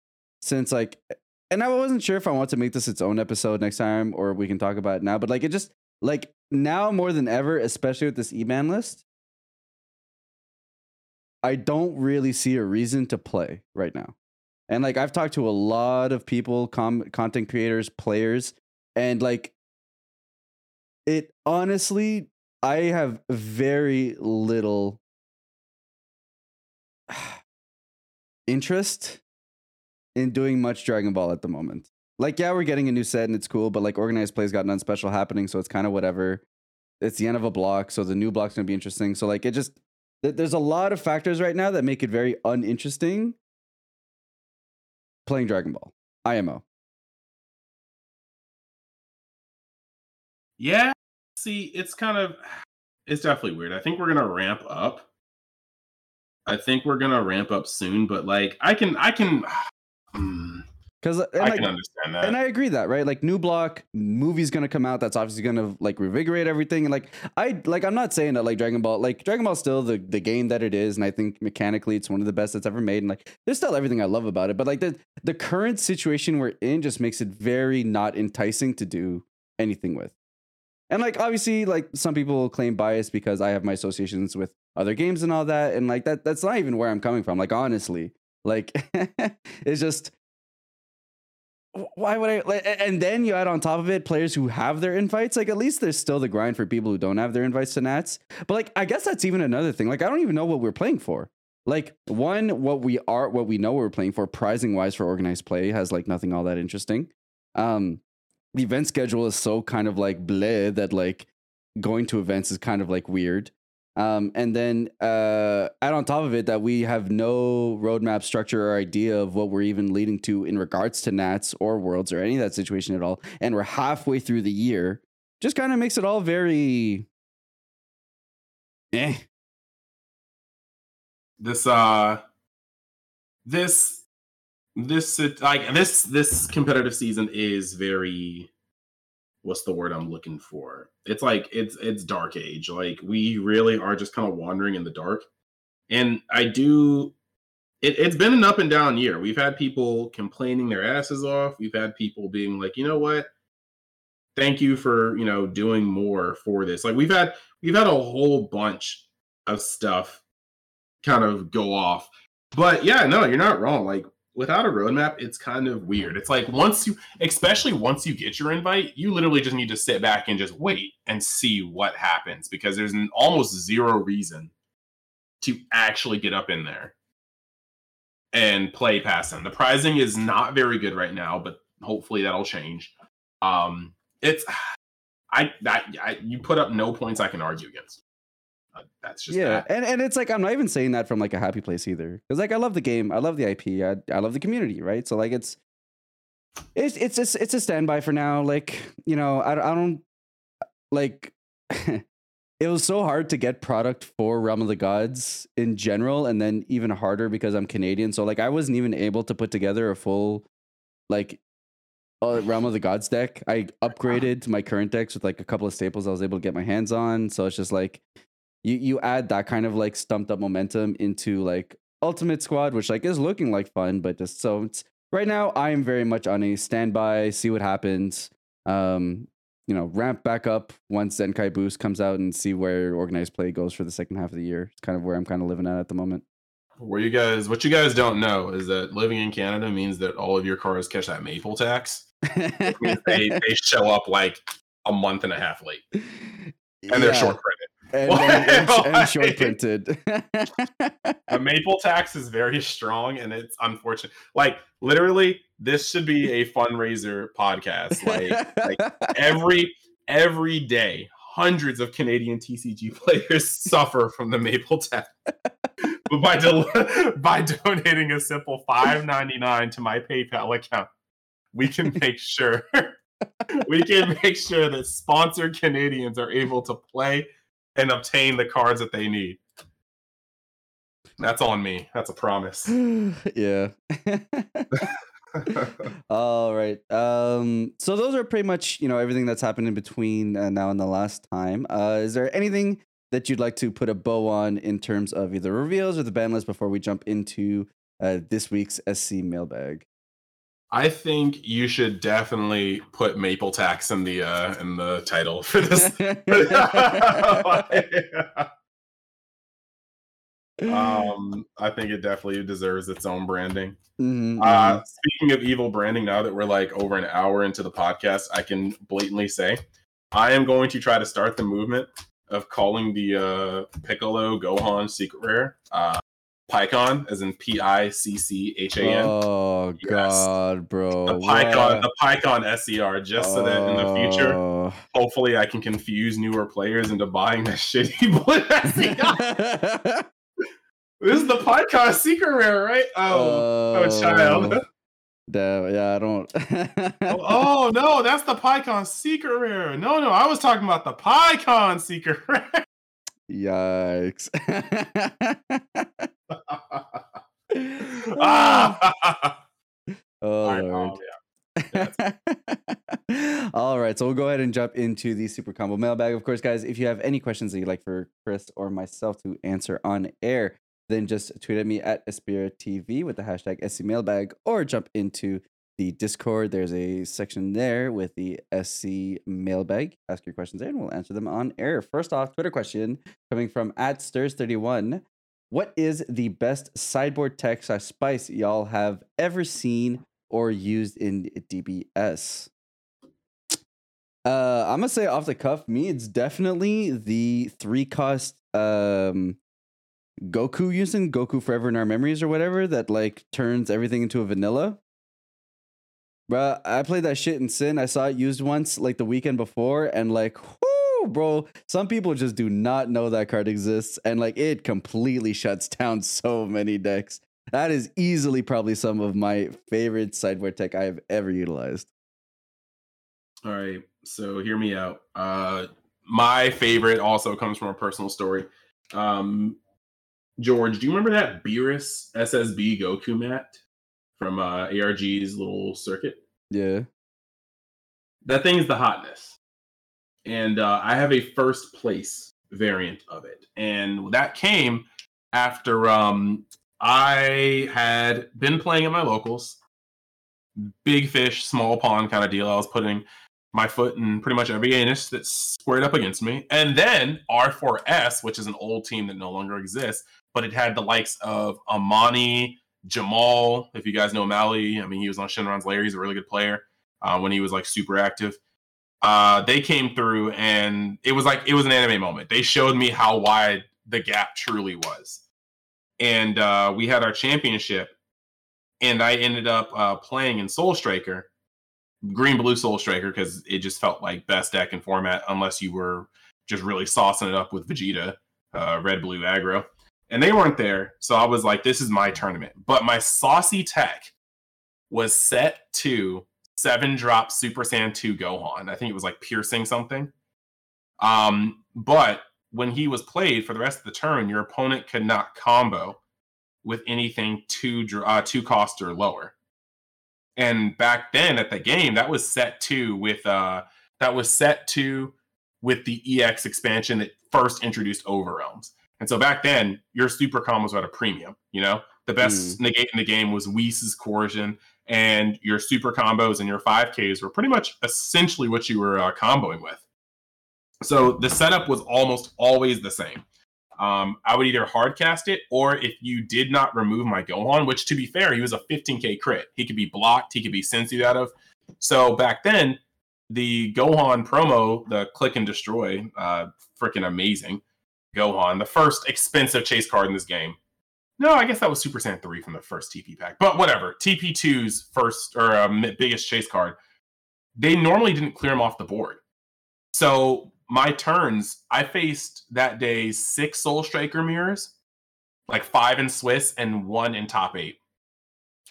since like and i wasn't sure if i want to make this its own episode next time or we can talk about it now but like it just like now more than ever especially with this e-ban list I don't really see a reason to play right now. And like I've talked to a lot of people, com- content creators, players, and like it honestly, I have very little interest in doing much Dragon Ball at the moment. Like, yeah, we're getting a new set and it's cool, but like organized play's got none special happening, so it's kind of whatever. It's the end of a block, so the new block's gonna be interesting. So like it just there's a lot of factors right now that make it very uninteresting playing Dragon Ball IMO. Yeah, see, it's kind of it's definitely weird. I think we're gonna ramp up. I think we're gonna ramp up soon, but like I can I can. Hmm. Because uh, I like, can understand that, and I agree that right. Like new block movie's gonna come out. That's obviously gonna like revigorate everything. And like I like I'm not saying that like Dragon Ball like Dragon Ball still the the game that it is, and I think mechanically it's one of the best that's ever made. And like there's still everything I love about it, but like the the current situation we're in just makes it very not enticing to do anything with. And like obviously like some people claim bias because I have my associations with other games and all that, and like that that's not even where I'm coming from. Like honestly, like it's just why would I? And then you add on top of it players who have their invites. Like at least there's still the grind for people who don't have their invites to Nats. But like I guess that's even another thing. Like I don't even know what we're playing for. Like one, what we are, what we know we're playing for, pricing wise for organized play has like nothing all that interesting. Um, the event schedule is so kind of like bleh that like going to events is kind of like weird. Um, and then uh, add on top of it that we have no roadmap structure or idea of what we're even leading to in regards to Nats or Worlds or any of that situation at all. And we're halfway through the year. Just kind of makes it all very eh. This uh this this like this this competitive season is very what's the word I'm looking for? It's like it's it's dark age. Like we really are just kind of wandering in the dark. And I do it, it's been an up and down year. We've had people complaining their asses off. We've had people being like, you know what? Thank you for, you know, doing more for this. Like we've had we've had a whole bunch of stuff kind of go off. But yeah, no, you're not wrong. Like without a roadmap, it's kind of weird. It's like once you, especially once you get your invite, you literally just need to sit back and just wait and see what happens because there's an almost zero reason to actually get up in there and play past them. The pricing is not very good right now, but hopefully that'll change. Um, it's I that I, you put up no points I can argue against. That's just yeah, and and it's like I'm not even saying that from like a happy place either, because like I love the game, I love the IP, I, I love the community, right? So like it's it's it's just it's a standby for now. Like you know, I I don't like. it was so hard to get product for Realm of the Gods in general, and then even harder because I'm Canadian. So like I wasn't even able to put together a full like uh, Realm of the Gods deck. I upgraded my current decks with like a couple of staples I was able to get my hands on. So it's just like you you add that kind of like stumped up momentum into like Ultimate Squad, which like is looking like fun, but just so it's right now I am very much on a standby, see what happens. Um, you know, ramp back up once Zenkai Boost comes out and see where organized play goes for the second half of the year. It's kind of where I'm kind of living at at the moment. Where you guys, what you guys don't know is that living in Canada means that all of your cars catch that maple tax. they, they show up like a month and a half late, and they're short. And, and, and, short printed. the maple tax is very strong, and it's unfortunate. Like literally, this should be a fundraiser podcast. Like, like every every day, hundreds of Canadian TCG players suffer from the maple tax. but by del- by donating a simple five ninety nine to my PayPal account, we can make sure we can make sure that sponsored Canadians are able to play and obtain the cards that they need. That's on me. That's a promise. yeah. All right. Um, so those are pretty much you know everything that's happened in between uh, now and the last time. Uh, is there anything that you'd like to put a bow on in terms of either reveals or the ban list before we jump into uh, this week's SC mailbag? I think you should definitely put maple tax in the uh, in the title for this. um, I think it definitely deserves its own branding. Mm-hmm. Uh, mm-hmm. speaking of evil branding, now that we're like over an hour into the podcast, I can blatantly say I am going to try to start the movement of calling the uh, Piccolo Gohan Secret Rare uh, Picchan, as in P I C C H A N. Oh yes. God, bro! The Picchan, the Picchan SER, just so that in the future, oh. hopefully, I can confuse newer players into buying that shitty blue SER. this is the Picchan secret rare, right? Oh, oh, oh child. Damn, yeah, I don't. oh, oh, no, that's the Picchan secret rare. No, no, I was talking about the Picchan secret rare. Yikes. ah! oh, Lord. All right, so we'll go ahead and jump into the super combo mailbag. Of course, guys, if you have any questions that you'd like for Chris or myself to answer on air, then just tweet at me at Espira TV with the hashtag SC mailbag or jump into the Discord. There's a section there with the SC mailbag. Ask your questions there and we'll answer them on air. First off, Twitter question coming from at Stirs31. What is the best sideboard tech spice y'all have ever seen or used in DBS? Uh, I'm gonna say off the cuff, me, it's definitely the three cost um Goku using Goku Forever in Our Memories or whatever that like turns everything into a vanilla. Bro, I played that shit in Sin. I saw it used once like the weekend before, and like, whoo, bro, some people just do not know that card exists, and like it completely shuts down so many decks. That is easily probably some of my favorite sideboard tech I have ever utilized. All right, so hear me out. Uh, my favorite also comes from a personal story. Um, George, do you remember that Beerus SSB Goku mat from uh, ARG's little circuit? Yeah. That thing is the hotness. And uh, I have a first place variant of it. And that came after um, I had been playing at my locals. Big fish, small pond kind of deal. I was putting my foot in pretty much every anus that squared up against me. And then R4S, which is an old team that no longer exists, but it had the likes of Amani, Jamal. If you guys know Mali, I mean, he was on Shenron's Lair. He's a really good player uh, when he was like super active. Uh, they came through and it was like it was an anime moment. They showed me how wide the gap truly was. And uh, we had our championship, and I ended up uh, playing in Soul Striker, Green Blue Soul Striker, because it just felt like best deck in format, unless you were just really saucing it up with Vegeta, uh, Red Blue aggro and they weren't there. So I was like, this is my tournament. But my saucy tech was set to seven drop Super Saiyan 2 Gohan. I think it was like piercing something. Um, but when he was played for the rest of the turn, your opponent could not combo with anything two uh, two cost or lower. And back then at the game, that was set to with uh that was set to with the EX expansion that first introduced Overrealms. And so back then, your super combos were at a premium. You know, the best mm. negate in the game was Whis' coercion and your super combos and your 5Ks were pretty much essentially what you were uh, comboing with. So the setup was almost always the same. Um, I would either hard cast it, or if you did not remove my Gohan, which to be fair, he was a 15k crit. He could be blocked, he could be sensitive out of. So back then, the Gohan promo, the click and destroy, uh, freaking amazing. Gohan, the first expensive chase card in this game. No, I guess that was Super Saiyan 3 from the first TP pack, but whatever. TP2's first or uh, biggest chase card, they normally didn't clear him off the board. So my turns, I faced that day six Soul Striker mirrors, like five in Swiss and one in top eight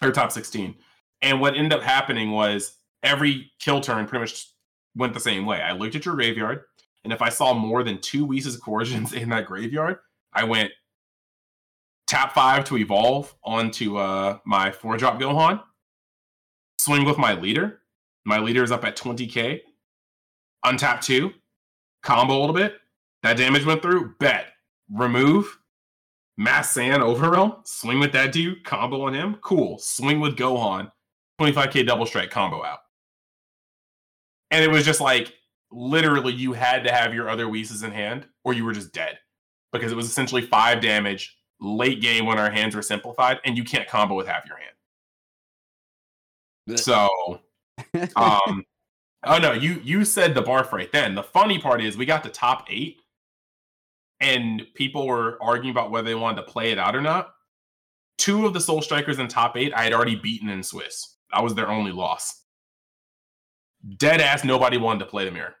or top 16. And what ended up happening was every kill turn pretty much went the same way. I looked at your graveyard, and if I saw more than two Whis' Coercions in that graveyard, I went tap five to evolve onto uh, my four drop Gohan, swing with my leader. My leader is up at 20k. Untap two, combo a little bit. That damage went through. Bet. Remove. Mass Sand Overrealm. Swing with that dude. Combo on him. Cool. Swing with Gohan. 25k double strike combo out. And it was just like literally you had to have your other Whis in hand or you were just dead. Because it was essentially five damage late game when our hands were simplified, and you can't combo with half your hand. So um Oh no, you you said the barf right then. The funny part is we got the top eight, and people were arguing about whether they wanted to play it out or not. Two of the Soul Strikers in top eight I had already beaten in Swiss. That was their only loss. Dead ass, nobody wanted to play the mirror.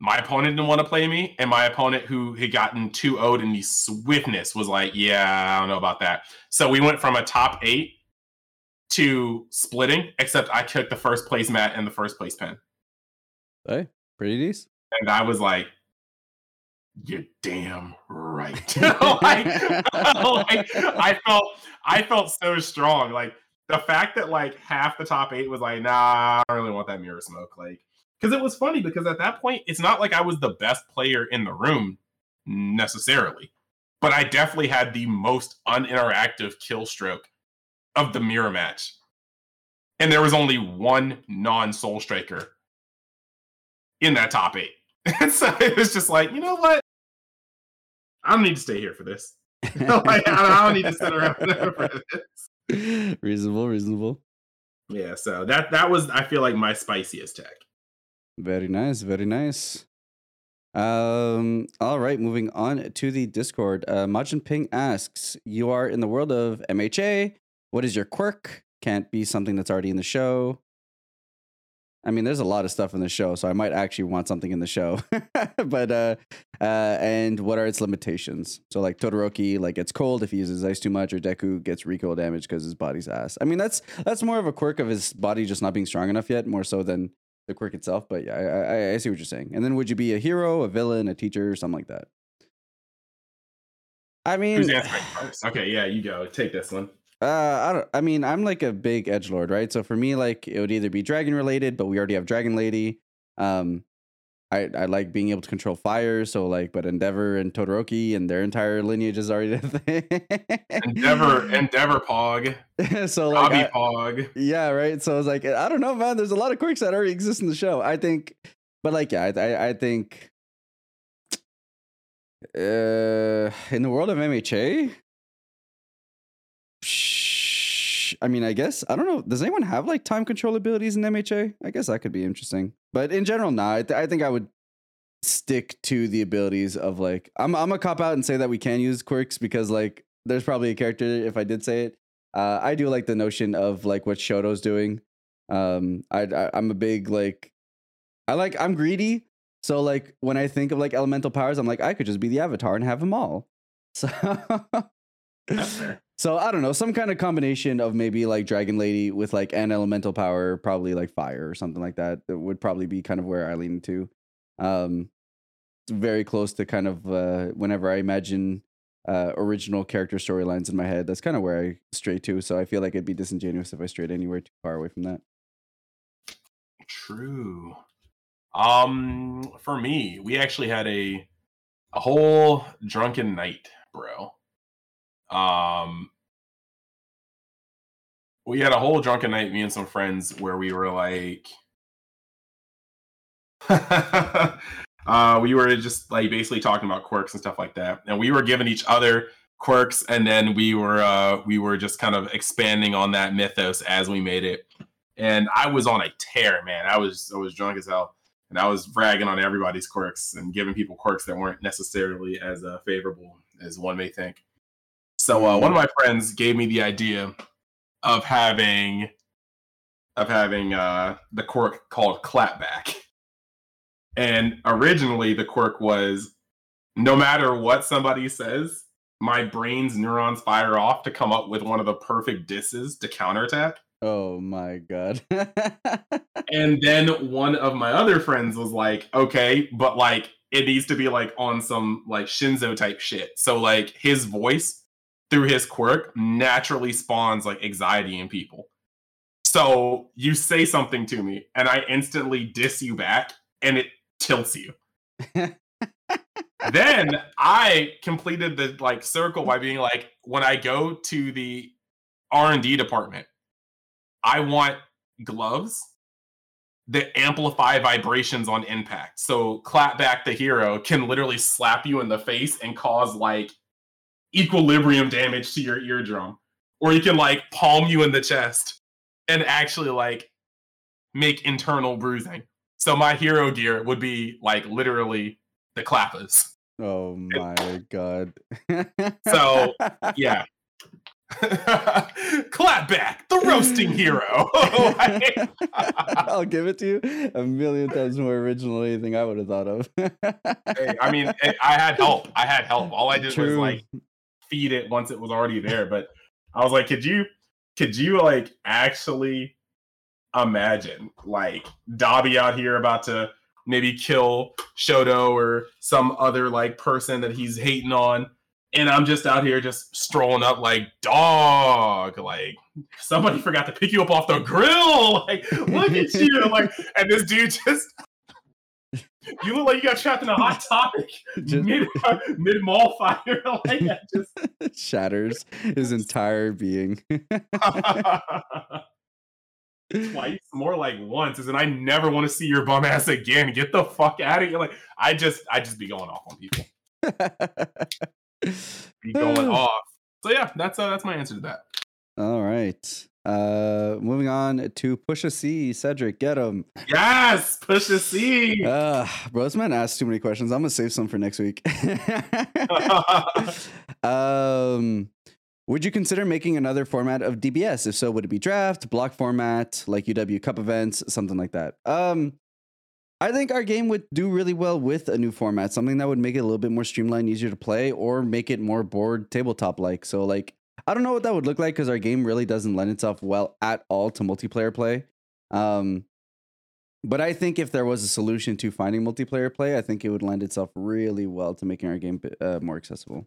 My opponent didn't want to play me, and my opponent who had gotten 2 0 in the swiftness was like, Yeah, I don't know about that. So we went from a top eight to splitting, except I took the first place mat and the first place pen. Hey, pretty decent. And I was like, you're damn right. like, like, I felt I felt so strong. Like the fact that like half the top eight was like, nah, I don't really want that mirror smoke. Like, because it was funny because at that point, it's not like I was the best player in the room necessarily, but I definitely had the most uninteractive kill stroke of the mirror match. And there was only one non soul striker in that top eight. And so it was just like, you know what? I don't need to stay here for this. like, I don't need to sit around for this. Reasonable, reasonable. Yeah, so that that was I feel like my spiciest tech. Very nice, very nice. Um, all right, moving on to the Discord. Uh Majin Ping asks, You are in the world of MHA what is your quirk? Can't be something that's already in the show. I mean, there's a lot of stuff in the show, so I might actually want something in the show. but uh, uh, and what are its limitations? So like Todoroki, like gets cold if he uses ice too much, or Deku gets recoil damage because his body's ass. I mean, that's that's more of a quirk of his body just not being strong enough yet, more so than the quirk itself. But yeah, I, I, I see what you're saying. And then would you be a hero, a villain, a teacher, or something like that? I mean, okay, yeah, you go. Take this one. Uh, I don't. I mean, I'm like a big edge lord, right? So for me, like it would either be dragon related, but we already have Dragon Lady. Um, I I like being able to control fire. So like, but Endeavor and Todoroki and their entire lineage is already a thing. Endeavor, Endeavor Pog. so like, I, Pog. Yeah, right. So I was like, I don't know, man. There's a lot of quirks that already exist in the show. I think, but like, yeah, I I, I think. Uh, in the world of MHA, I mean, I guess I don't know. Does anyone have like time control abilities in MHA? I guess that could be interesting. But in general, nah. I, th- I think I would stick to the abilities of like I'm I'm a cop out and say that we can use quirks because like there's probably a character if I did say it. Uh, I do like the notion of like what Shoto's doing. Um, I, I I'm a big like I like I'm greedy. So like when I think of like elemental powers, I'm like I could just be the avatar and have them all. So so I don't know, some kind of combination of maybe like Dragon Lady with like an elemental power, probably like fire or something like that. That would probably be kind of where I lean to. Um, very close to kind of uh, whenever I imagine uh, original character storylines in my head. That's kind of where I stray to. So I feel like it'd be disingenuous if I strayed anywhere too far away from that. True. Um, for me, we actually had a a whole drunken night, bro. Um, we had a whole drunken night, me and some friends, where we were like, uh, we were just like basically talking about quirks and stuff like that, and we were giving each other quirks, and then we were uh, we were just kind of expanding on that mythos as we made it. And I was on a tear, man. I was I was drunk as hell, and I was bragging on everybody's quirks and giving people quirks that weren't necessarily as uh, favorable as one may think. So uh, one of my friends gave me the idea of having of having uh, the quirk called clapback. And originally the quirk was no matter what somebody says, my brain's neurons fire off to come up with one of the perfect disses to counterattack. Oh my god. and then one of my other friends was like, okay, but like it needs to be like on some like Shinso type shit. So like his voice through his quirk naturally spawns like anxiety in people. So you say something to me and I instantly diss you back and it tilts you. then I completed the like circle by being like when I go to the R&D department, I want gloves that amplify vibrations on impact. So clap back the hero can literally slap you in the face and cause like equilibrium damage to your eardrum. Or he can like palm you in the chest and actually like make internal bruising. So my hero gear would be like literally the clappers. Oh my god. so yeah. Clapback, the roasting hero. I'll give it to you a million times more original than anything I would have thought of. hey, I mean, I had help. I had help. All I did True. was like feed it once it was already there. But I was like, could you, could you like actually imagine like Dabi out here about to maybe kill Shoto or some other like person that he's hating on? and I'm just out here just strolling up like dog, like somebody forgot to pick you up off the grill. Like, look at you. Like, and this dude just you look like you got trapped in a hot topic just, mid mid mall fire. like just shatters his entire being. Twice, more like once, is and I never want to see your bum ass again. Get the fuck out of here! Like I just, I just be going off on people be going off. So yeah, that's uh, that's my answer to that. All right. Uh, moving on to Pusha C. Cedric, get him. Yes, Pusha C. Uh, bro, this man asked too many questions. I'm gonna save some for next week. um, would you consider making another format of DBS? If so, would it be draft, block format, like UW Cup events, something like that? Um, I think our game would do really well with a new format, something that would make it a little bit more streamlined, easier to play, or make it more board tabletop like. So, like, I don't know what that would look like because our game really doesn't lend itself well at all to multiplayer play. Um, but I think if there was a solution to finding multiplayer play, I think it would lend itself really well to making our game uh, more accessible.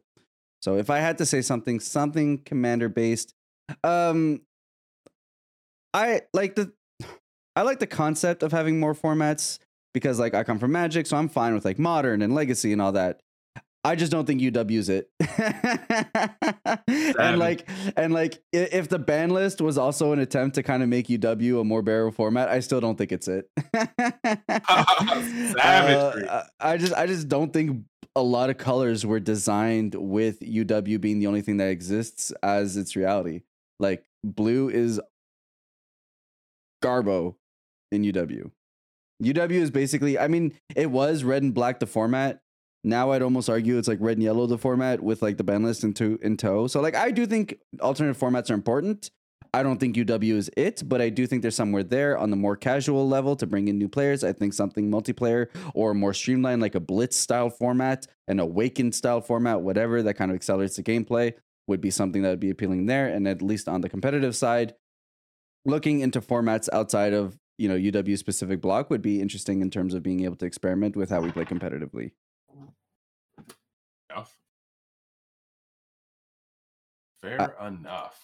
So, if I had to say something, something commander based, um, I like the I like the concept of having more formats because like I come from Magic, so I'm fine with like modern and legacy and all that. I just don't think UW's it. and like and like if the ban list was also an attempt to kind of make UW a more bearable format, I still don't think it's it. uh, I just I just don't think a lot of colors were designed with UW being the only thing that exists as its reality. Like blue is Garbo in UW. UW is basically, I mean, it was red and black the format. Now I'd almost argue it's like red and yellow the format with like the ban list in, to, in tow. So like I do think alternate formats are important. I don't think UW is it, but I do think there's somewhere there on the more casual level to bring in new players. I think something multiplayer or more streamlined, like a Blitz style format, an Awakened style format, whatever that kind of accelerates the gameplay, would be something that would be appealing there. And at least on the competitive side, looking into formats outside of you know UW specific block would be interesting in terms of being able to experiment with how we play competitively. Enough. Fair uh, enough.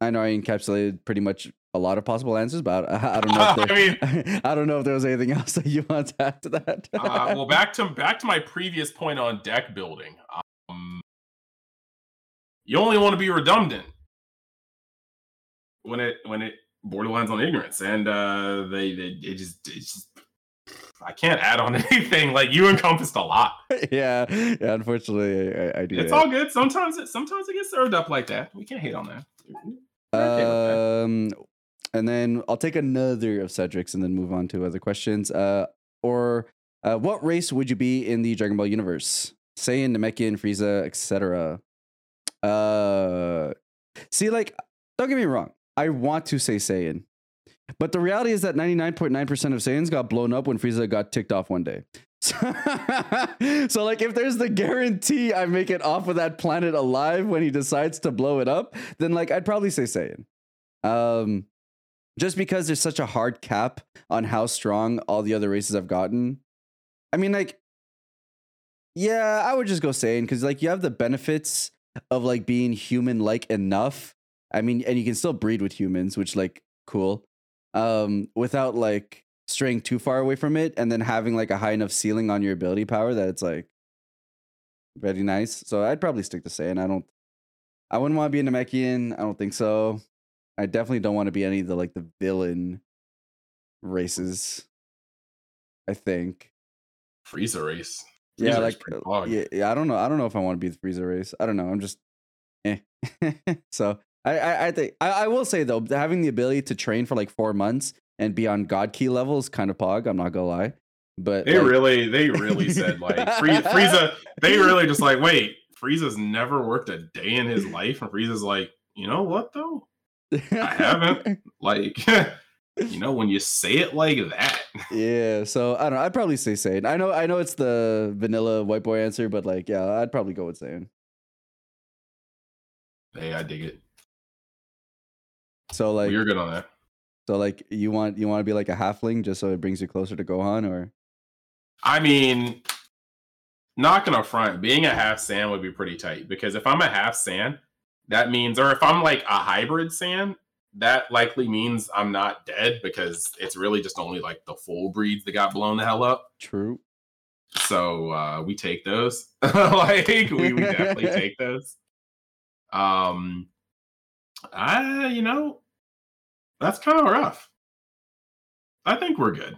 I know I encapsulated pretty much a lot of possible answers, but I, I don't know. If there, I mean, I don't know if there was anything else that you want to add to that. uh, well, back to back to my previous point on deck building. Um, you only want to be redundant when it when it borderlines on ignorance, and uh, they they it just it just I can't add on anything. Like you encompassed a lot. yeah, yeah. Unfortunately, I, I do. It's that. all good. Sometimes it sometimes it gets served up like that. We can't hate on that. Okay with that. Um, and then I'll take another of Cedric's and then move on to other questions. Uh, or uh, what race would you be in the Dragon Ball universe? Saiyan, Namekian, Frieza, etc. Uh, see, like, don't get me wrong. I want to say Saiyan, but the reality is that 99.9% of Saiyans got blown up when Frieza got ticked off one day. So, so, like, if there's the guarantee I make it off of that planet alive when he decides to blow it up, then like I'd probably say Saiyan. Um, just because there's such a hard cap on how strong all the other races have gotten. I mean, like, yeah, I would just go Saiyan because like you have the benefits of like being human like enough. I mean, and you can still breed with humans, which like cool. Um, without like straying too far away from it, and then having like a high enough ceiling on your ability power that it's like very nice. So I'd probably stick to Saiyan. I don't. I wouldn't want to be a Namekian. I don't think so. I definitely don't want to be any of the like the villain races. I think. Frieza race. Yeah, like pretty uh, yeah, yeah. I don't know. I don't know if I want to be the Frieza race. I don't know. I'm just, eh. so I, I, I think I, I will say though, having the ability to train for like four months and be on God Ki level is kind of pog. I'm not gonna lie, but They like- really, they really said like Frie- Frieza. They really just like, wait, Frieza's never worked a day in his life, and Frieza's like, you know what though? I haven't. Like, you know, when you say it like that, yeah, so I don't know. I'd probably say Saiyan. I know, I know it's the vanilla white boy answer, but like, yeah, I'd probably go with Saiyan. hey, I dig it. So like, You're good on that. so like, you want you want to be like a halfling just so it brings you closer to Gohan, or I mean, not gonna front, being a half Saiyan would be pretty tight because if I'm a half Saiyan, that means, or if I'm like a hybrid Saiyan, that likely means I'm not dead because it's really just only like the full breeds that got blown the hell up. true? So uh, we take those. like we, we definitely take those. Um, I you know, that's kind of rough. I think we're good.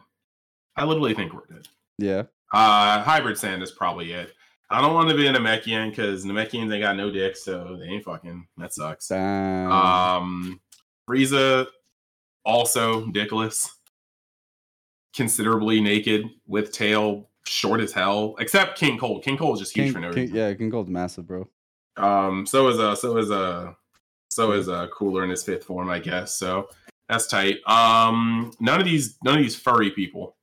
I literally think we're good. Yeah. Uh, hybrid Saiyan is probably it. I don't want to be a Namekian because Namekians ain't got no dick, so they ain't fucking. That sucks. Damn. Um, Frieza also dickless, considerably naked with tail short as hell. Except King Cold. King Cold is just huge King, for no King- reason. yeah, King Cold's massive, bro. Um, so is a so is a so is a Cooler in his fifth form, I guess. So that's tight. Um, none of these none of these furry people.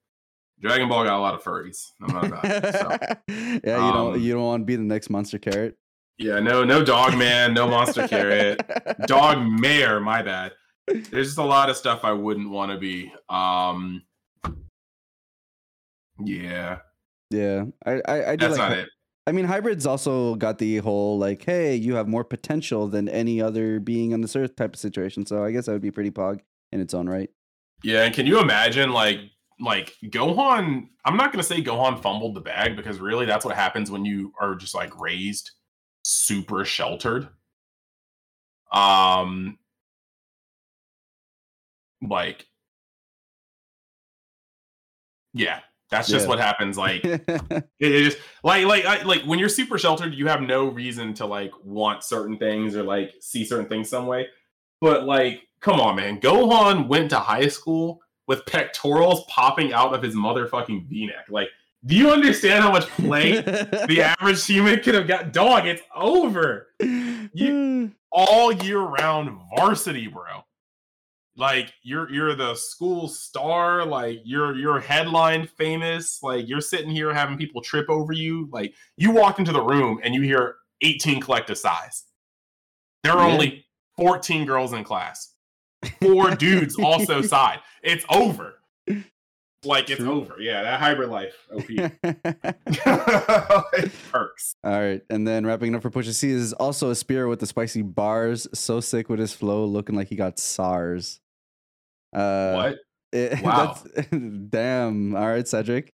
Dragon Ball got a lot of furries. I'm not about it. So. yeah, you don't Um, you don't want to be the next monster carrot. Yeah, no, no dog man, no monster carrot, dog mare. My bad. There's just a lot of stuff I wouldn't want to be. Um, yeah, Yeah, I I, I do that's like. not it. I mean, hybrids also got the whole like, hey, you have more potential than any other being on this earth type of situation. So I guess that would be pretty pog in its own right. Yeah, and can you imagine like like Gohan? I'm not gonna say Gohan fumbled the bag because really that's what happens when you are just like raised super sheltered. Um, like, yeah, that's just Yeah. what happens. Like. It, it just like like I, like when you're super sheltered, you have no reason to like want certain things or like see certain things some way. But like, come on, man, Gohan went to high school with pectorals popping out of his motherfucking V-neck. Like, do you understand how much play the average human could have got? Dog, it's over. You- All year round varsity, bro. Like you're you're the school star, like you're you're headline famous, like you're sitting here having people trip over you. Like you walk into the room and you hear 18 collective size. There are Yeah. only 14 girls in class. Four dudes also side. It's over. Like it's True. over. Yeah, that hybrid life. OP. Perks. All right, and then wrapping it up for Pusha C is also Espira with the spicy bars. So sick with his flow, looking like he got SARS. Uh, what? it- Wow. that's- damn. All right, Cedric.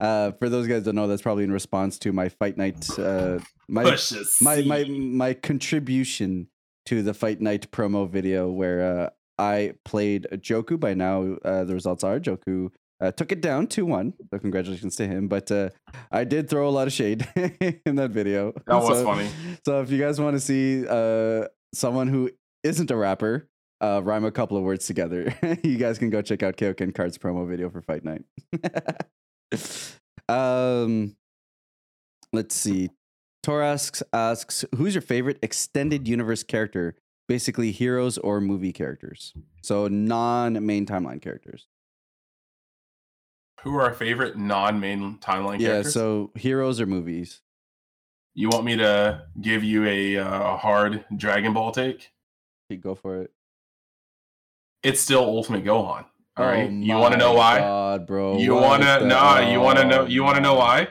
Uh, for those guys don't know, that's probably in response to my fight night. Uh, my my my my contribution to the fight night promo video where uh, I played Joku. By now, uh, the results are Joku uh, took it down 2 1. So, congratulations to him. But uh, I did throw a lot of shade in that video. That was so, funny. So, if you guys want to see uh, someone who isn't a rapper uh, rhyme a couple of words together, you guys can go check out Kaioken Cards promo video for Fight Night. um, let's see. Torasks asks, "Who's your favorite extended universe character? Basically, heroes or movie characters. So non-main timeline characters. Who are our favorite non-main timeline Yeah. characters? Yeah, so heroes or movies. you want me to give you a, uh, a hard Dragon Ball take? Okay, go for it. It's still Ultimate Gohan. All right. Oh you want to know why? God, bro. you want to no? You want to know? oh, You want to know why?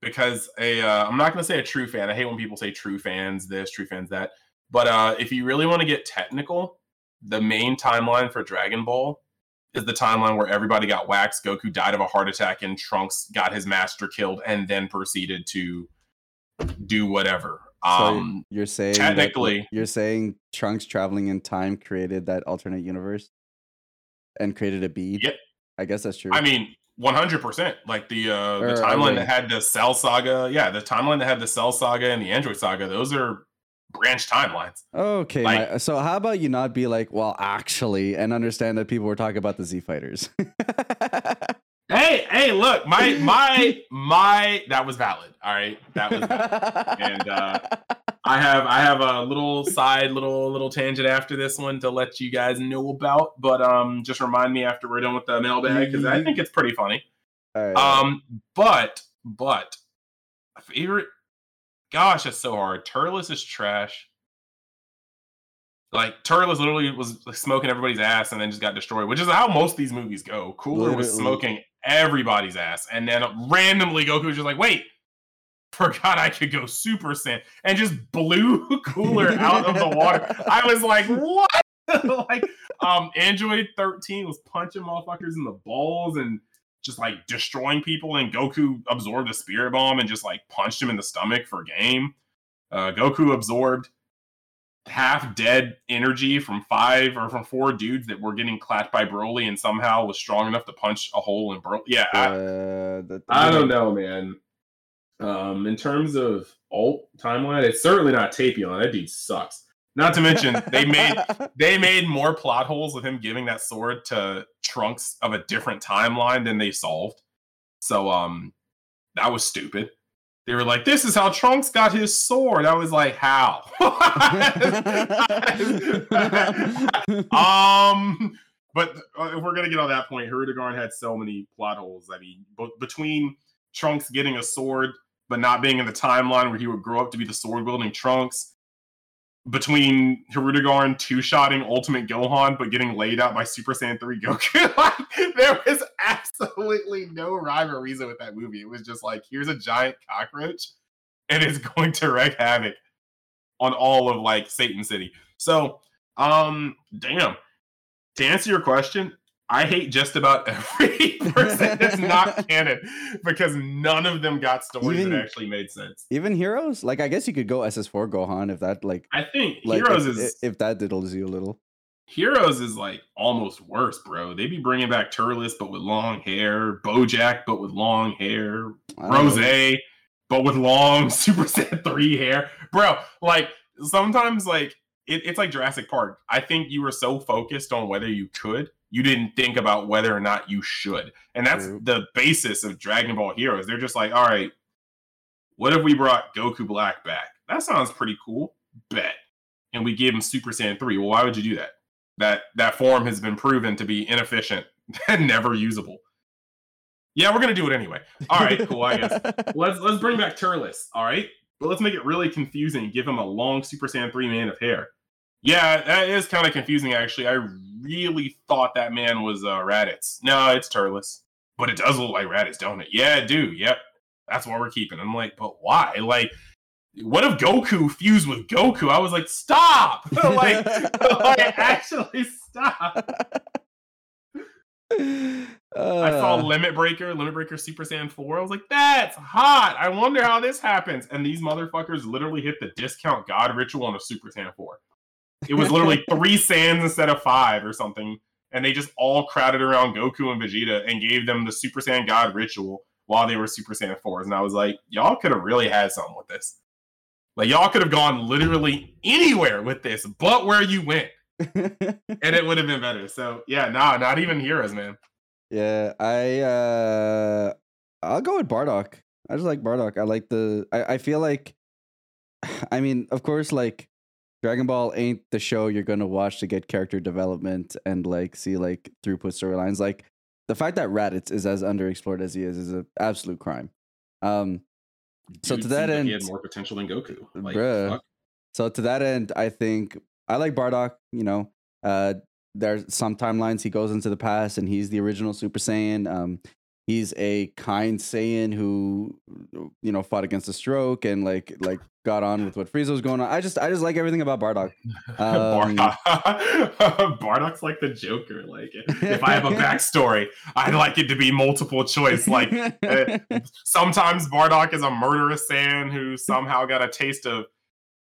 Because a uh, I'm not going to say a true fan. I hate when people say true fans this, true fans that. But uh, if you really want to get technical, the main timeline for Dragon Ball is the timeline where everybody got waxed. Goku died of a heart attack, and Trunks got his master killed, and then proceeded to do whatever. So Um, you're saying that- technically- you're saying Trunks traveling in time created that alternate universe and created a bead. Yep. I guess that's true. I mean, one hundred percent. Like the uh, Or the timeline they- that had the Cell Saga, yeah, the timeline that had the Cell Saga and the Android Saga. Those are branch timelines. okay. like- my- so how about you not be like, well, actually, and understand that people were talking about the Z fighters. Hey, hey, look, my my my that was valid. All right, that was valid. And, uh, I have I have a little side little little tangent after this one to let you guys know about. But um, just remind me after we're done with the mailbag because I think it's pretty funny. All right. Um, but but favorite, gosh, that's so hard. Turles is trash. Like Turles literally was smoking everybody's ass and then just got destroyed, which is how most of these movies go. Cooler was smoking everybody's ass, and then randomly Goku was just like, "Wait, forgot I could go Super Saiyan," and just blew Cooler out of the water. I was like, "What?" like, um, Android 13 was punching motherfuckers in the balls and just like destroying people, and Goku absorbed a spirit bomb and just like punched him in the stomach for game. Uh, Goku absorbed half dead energy from five or from four dudes that were getting clapped by Broly and somehow was strong enough to punch a hole in Broly. Yeah, I, Uh, that- I don't know, man. Um, in terms of alt timeline, it's certainly not Tapion. That dude sucks. Not to mention they made they made more plot holes with him giving that sword to Trunks of a different timeline than they solved. So um that was stupid. They were like, "This is how Trunks got his sword." I was like, "How?" um, but uh, if we're gonna get on that point, Hirudegarn had so many plot holes. I mean, b- between Trunks getting a sword but not being in the timeline where he would grow up to be the sword wielding Trunks, between Hirudegarn two shotting Ultimate Gohan but getting laid out by Super Saiyan 3 Goku, like, there was absolutely no rhyme or reason with that movie. It was just like, here's a giant cockroach and it's going to wreak havoc on all of like Satan City. So, um, damn. To answer your question, I hate just about every person that's not canon because none of them got stories Even- that actually made sense. Even heroes? Like, I guess you could go SS4 Gohan if that, like, I think like Heroes if, is if that diddles you a little. Heroes is like almost worse, bro. They'd be bringing back Turles but with long hair, BoJack but with long hair, know. Rose but with long Super Saiyan 3 hair. Bro, like sometimes like it, it's like Jurassic Park. I think you were so focused on whether you could, you didn't think about whether or not you should. And that's True. the basis of Dragon Ball Heroes. They're just like, all right, what if we brought Goku Black back? That sounds pretty cool. Bet. And we gave him Super Saiyan 3. Well, why would you do that? That that form has been proven to be inefficient and never usable. Yeah, we're gonna do it anyway. All right, cool. I guess let's let's bring back Turles. All right, but let's make it really confusing. and Give him a long Super Saiyan three man of hair. Yeah, that is kind of confusing. Actually, I really thought that man was uh, Raditz. No, it's Turles, but it does look like Raditz, don't it? Yeah, it do. Yep, that's what we're keeping. I'm like, but why? Like, what if Goku fused with Goku? I was like, stop! like, like, actually stop. I saw Uh, Limit Breaker, Limit Breaker Super Saiyan 4. I was like, that's hot. I wonder how this happens. And these motherfuckers literally hit the discount God ritual on a Super Saiyan 4. It was literally three Saiyans instead of five or something. And they just all crowded around Goku and Vegeta and gave them the Super Saiyan God ritual while they were Super Saiyan 4s. And I was like, y'all could have really had something with this. Like, y'all could have gone literally anywhere with this, but where you went. and it would have been better. So, yeah, nah, not even heroes, man. Yeah, I uh I'll go with Bardock. I just like Bardock. I like the I, I feel like I mean, of course, like Dragon Ball ain't the show you're gonna watch to get character development and like see like throughput storylines. Like the fact that Raditz is as underexplored as he is is an absolute crime. Um, so to that seemed like end, he had more potential than Goku. Like, Bruh. fuck. so to that end, I think I like Bardock. You know, uh, there's some timelines he goes into the past and he's the original Super Saiyan. Um, he's a kind Saiyan who, you know, fought against a stroke and like like got on with what Frieza was going on. I just I just like everything about Bardock. Um, Bardock's like the Joker. Like, if I have a backstory, I'd like it to be multiple choice. Like, uh, sometimes Bardock is a murderous Saiyan who somehow got a taste of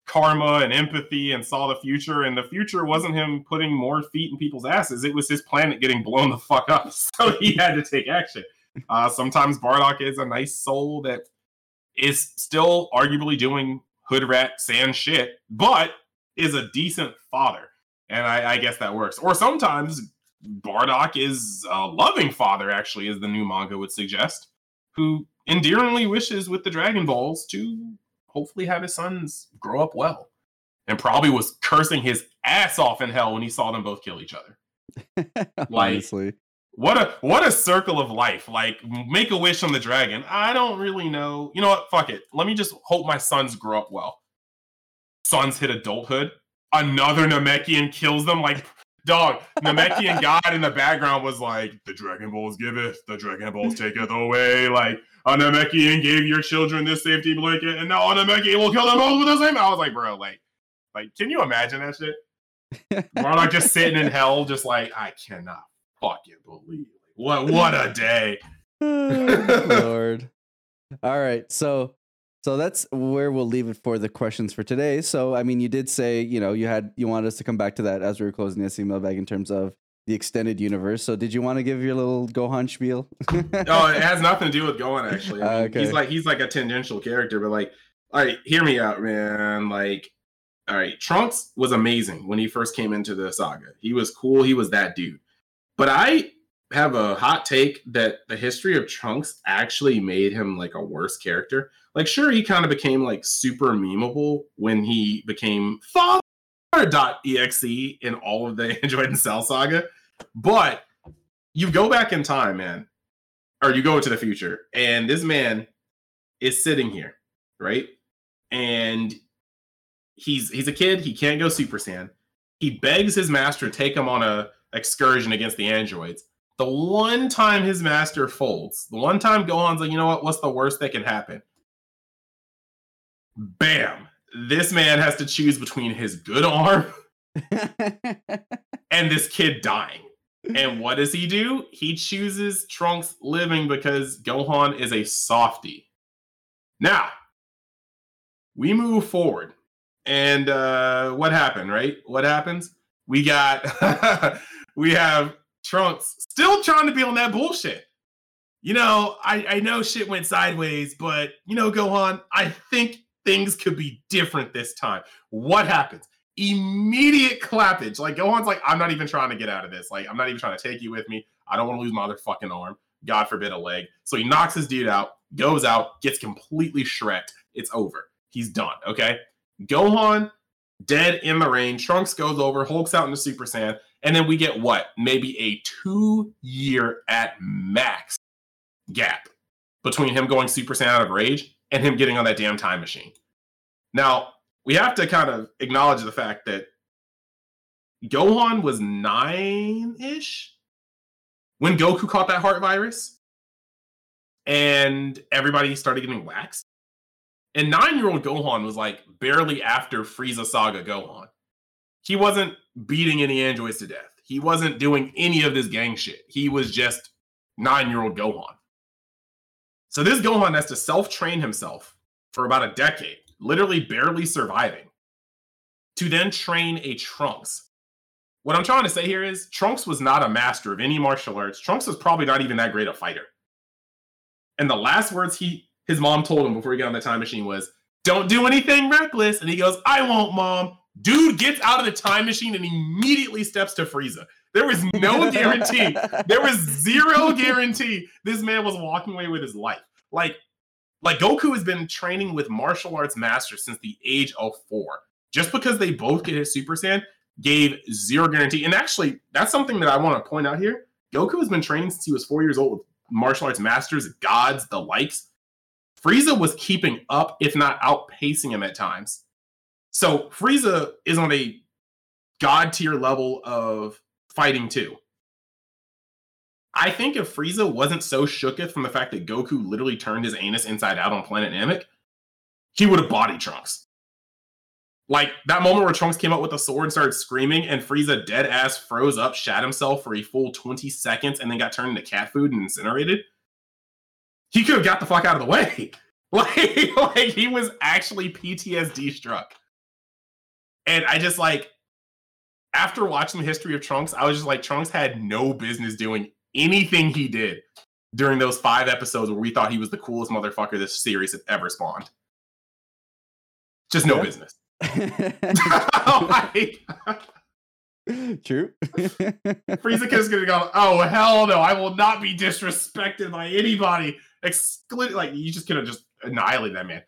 karma and empathy and saw the future. And the future wasn't him putting more feet in people's asses; it was his planet getting blown the fuck up. So he had to take action. Uh, sometimes Bardock is a nice soul that is still arguably doing hood rat Saiyan shit, but is a decent father. And I, I guess that works. Or sometimes Bardock is a loving father, actually, as the new manga would suggest, who endearingly wishes with the Dragon Balls to hopefully have his sons grow up well. And probably was cursing his ass off in hell when he saw them both kill each other. Honestly, What a what a circle of life. Like make a wish on the dragon. I don't really know. You know what? Fuck it. Let me just hope my sons grow up well. Sons hit adulthood. Another Namekian kills them. Like dog, Namekian god in the background was like, the Dragon Balls giveth, the Dragon Balls taketh away. Like a Namekian gave your children this safety blanket, and now a Namekian will kill them both with the same. I was like, bro, like, like, can you imagine that shit? Bardock just sitting in hell, just like I cannot fucking believe. it. What what a day! Lord. All right, so so that's where we'll leave it for the questions for today. So I mean, you did say you know you had you wanted us to come back to that as we were closing the SC mailbag in terms of the extended universe. So did you want to give your little Gohan spiel? Oh, it has nothing to do with Gohan actually. I mean, Okay. He's like he's like a tangential character, but like, all right, hear me out, man. Like, all right, Trunks was amazing when he first came into the saga. He was cool. He was that dude. But I have a hot take that the history of Trunks actually made him like a worse character. Like, sure, he kind of became like super memeable when he became father.exe in all of the Android and Cell saga. But you go back in time, man, or you go into the future, and this man is sitting here, right? And he's he's a kid, he can't go Super Saiyan. He begs his master to take him on a excursion against the androids. The one time his master folds, the one time Gohan's like, you know what, what's the worst that can happen? Bam! This man has to choose between his good arm and this kid dying. And what does he do? He chooses Trunks living because Gohan is a softie. Now, we move forward. And uh what happened, right? What happens? We got we have Trunks still trying to be on that bullshit. You know, I, I know shit went sideways, but you know, Gohan, I think things could be different this time. What happens? Immediate clappage. Like Gohan's like, I'm not even trying to get out of this. Like, I'm not even trying to take you with me. I don't want to lose my other fucking arm. God forbid a leg. So he knocks his dude out, goes out, gets completely shreked. It's over. He's done. Okay. Gohan dead in the rain. Trunks goes over, hulks out into Super Saiyan, and then we get what? Maybe a two year at max gap between him going Super Saiyan out of rage and him getting on that damn time machine. Now, we have to kind of acknowledge the fact that Gohan was nine ish when Goku caught that heart virus and everybody started getting waxed. And nine year old Gohan was like barely after Frieza Saga Gohan. He wasn't beating any androids to death. He wasn't doing any of this gang shit. He was just nine year old Gohan. So this Gohan has to self train himself for about a decade, literally barely surviving. to then train a Trunks. What I'm trying to say here is Trunks was not a master of any martial arts. Trunks was probably not even that great a fighter. And the last words he his mom told him before he got on the time machine was, "Don't do anything reckless." And he goes, "I won't, mom." Dude gets out of the time machine and immediately steps to Frieza. There was no guarantee. there was zero guarantee this man was walking away with his life. Like, like Goku has been training with martial arts masters since the age of four. Just because they both get his Super Saiyan gave zero guarantee. And actually, that's something that I want to point out here. Goku has been training since he was four years old with martial arts masters, gods, the likes. Frieza was keeping up, if not outpacing him at times. So Frieza is on a god tier level of fighting too. I think if Frieza wasn't so shooketh from the fact that Goku literally turned his anus inside out on planet Namek, he would have body Trunks. Like that moment where Trunks came out with a sword and started screaming, and Frieza dead ass froze up, shat himself for a full 20 seconds, and then got turned into cat food and incinerated. He could have got the fuck out of the way. Like, like he was actually PTSD struck. And I just like after watching the history of Trunks, I was just like, Trunks had no business doing anything he did during those five episodes where we thought he was the coolest motherfucker this series had ever spawned. Just no yeah. business. like, True. Frieza is gonna go, oh hell no, I will not be disrespected by anybody. Exclude like you just gonna just annihilate that man.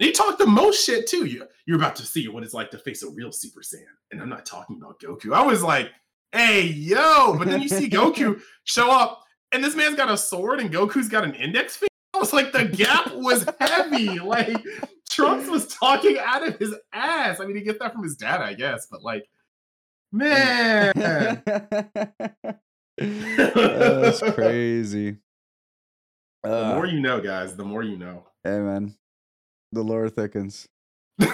And he talked the most shit too. You, you're about to see what it's like to face a real Super Saiyan. And I'm not talking about Goku. I was like, hey, yo. But then you see Goku show up, and this man's got a sword, and Goku's got an index finger. I was like, the gap was heavy. Like, Trunks was talking out of his ass. I mean, he gets that from his dad, I guess, but like, man. That's crazy. The uh, more you know, guys, the more you know. Hey, man. The lore thickens.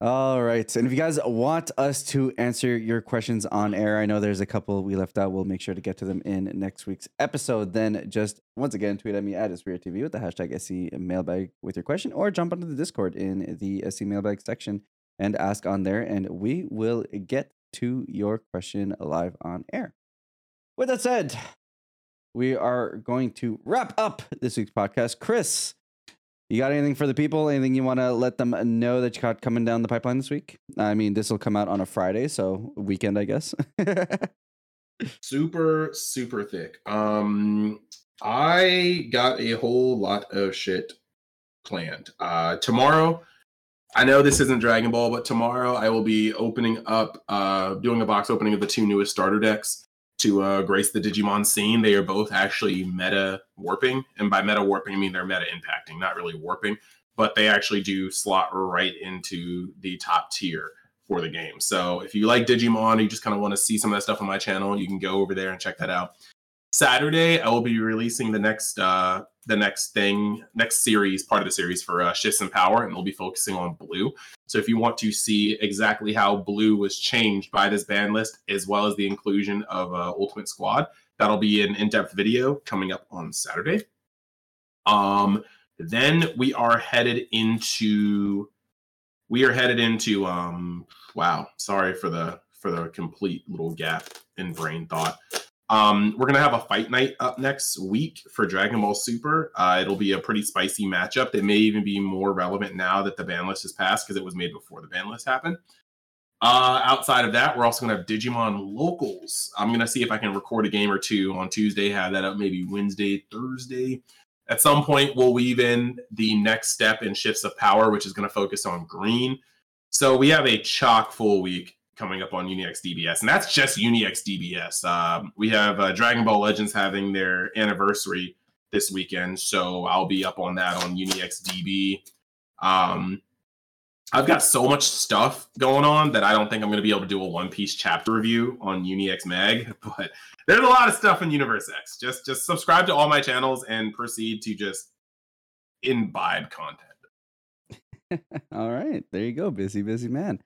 All right. And if you guys want us to answer your questions on air, I know there's a couple we left out. We'll make sure to get to them in next week's episode. Then just once again, tweet at me at TV with the hashtag SC mailbag with your question or jump onto the Discord in the SC mailbag section and ask on there. And we will get to your question live on air. With that said, we are going to wrap up this week's podcast. Chris, you got anything for the people? Anything you want to let them know that you got coming down the pipeline this week? I mean, this will come out on a Friday, so weekend, I guess. super, super thick. Um, I got a whole lot of shit planned. Uh, tomorrow, I know this isn't Dragon Ball, but tomorrow I will be opening up, uh, doing a box opening of the two newest starter decks to uh, grace the Digimon scene. They are both actually meta warping, and by meta warping, I mean they're meta impacting, not really warping, but they actually do slot right into the top tier for the game. So if you like Digimon, you just kind of want to see some of that stuff on my channel, you can go over there and check that out. Saturday, I will be releasing the next uh, the next thing, next series, part of the series for uh, Shifts in Power, and we'll be focusing on Blue. So if you want to see exactly how Blue was changed by this ban list, as well as the inclusion of uh, Ultimate Squad, that'll be an in-depth video coming up on Saturday. Um, then we are headed into we are headed into um wow sorry for the for the complete little gap in brain thought um, we're gonna have a fight night up next week for Dragon Ball Super. Uh, it'll be a pretty spicy matchup that may even be more relevant now that the ban list has passed because it was made before the ban list happened. Uh, outside of that, we're also gonna have Digimon locals. I'm gonna see if I can record a game or two on Tuesday, have that up maybe Wednesday, Thursday. At some point, we'll weave in the next step in Shifts of Power, which is gonna focus on green. So we have a chock full week coming up on UniX DBS, and that's just UniX DBS. Um, we have uh, Dragon Ball Legends having their anniversary this weekend, so I'll be up on that on UniX DB. Um, I've got so much stuff going on that I don't think I'm going to be able to do a One Piece chapter review on UniX Mag, but there's a lot of stuff in Universe X. Just just subscribe to all my channels and proceed to just imbibe content. all right, there you go, busy busy man.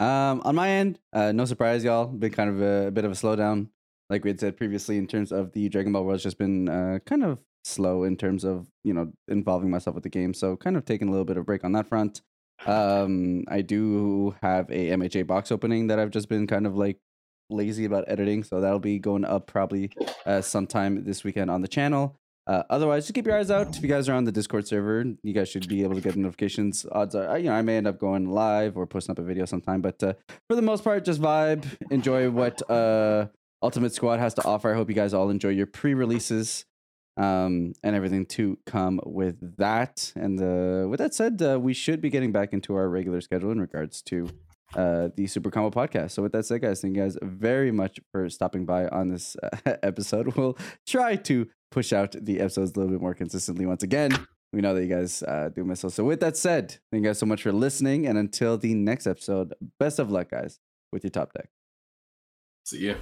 Um, on my end, uh, no surprise, y'all. Been kind of a, a, bit of a slowdown, like we had said previously, in terms of the Dragon Ball World's just been uh, kind of slow in terms of you know involving myself with the game. So kind of taking a little bit of break on that front. Um, I do have a MHA box opening that I've just been kind of like lazy about editing, so that'll be going up probably uh, sometime this weekend on the channel. Uh, otherwise, just keep your eyes out. If you guys are on the Discord server, you guys should be able to get notifications. Odds are, you know, I may end up going live or posting up a video sometime, but uh, for the most part, just vibe, enjoy what uh, Ultimate Squad has to offer. I hope you guys all enjoy your pre-releases um, and everything to come with that. And uh, with that said, uh, we should be getting back into our regular schedule in regards to uh, the Super Combo podcast. So with that said, guys, thank you guys very much for stopping by on this uh, episode. We'll try to push out the episodes a little bit more consistently once again. We know that you guys uh, do miss us. So with that said, thank you guys so much for listening. And until the next episode, best of luck, guys, with your top deck. See ya.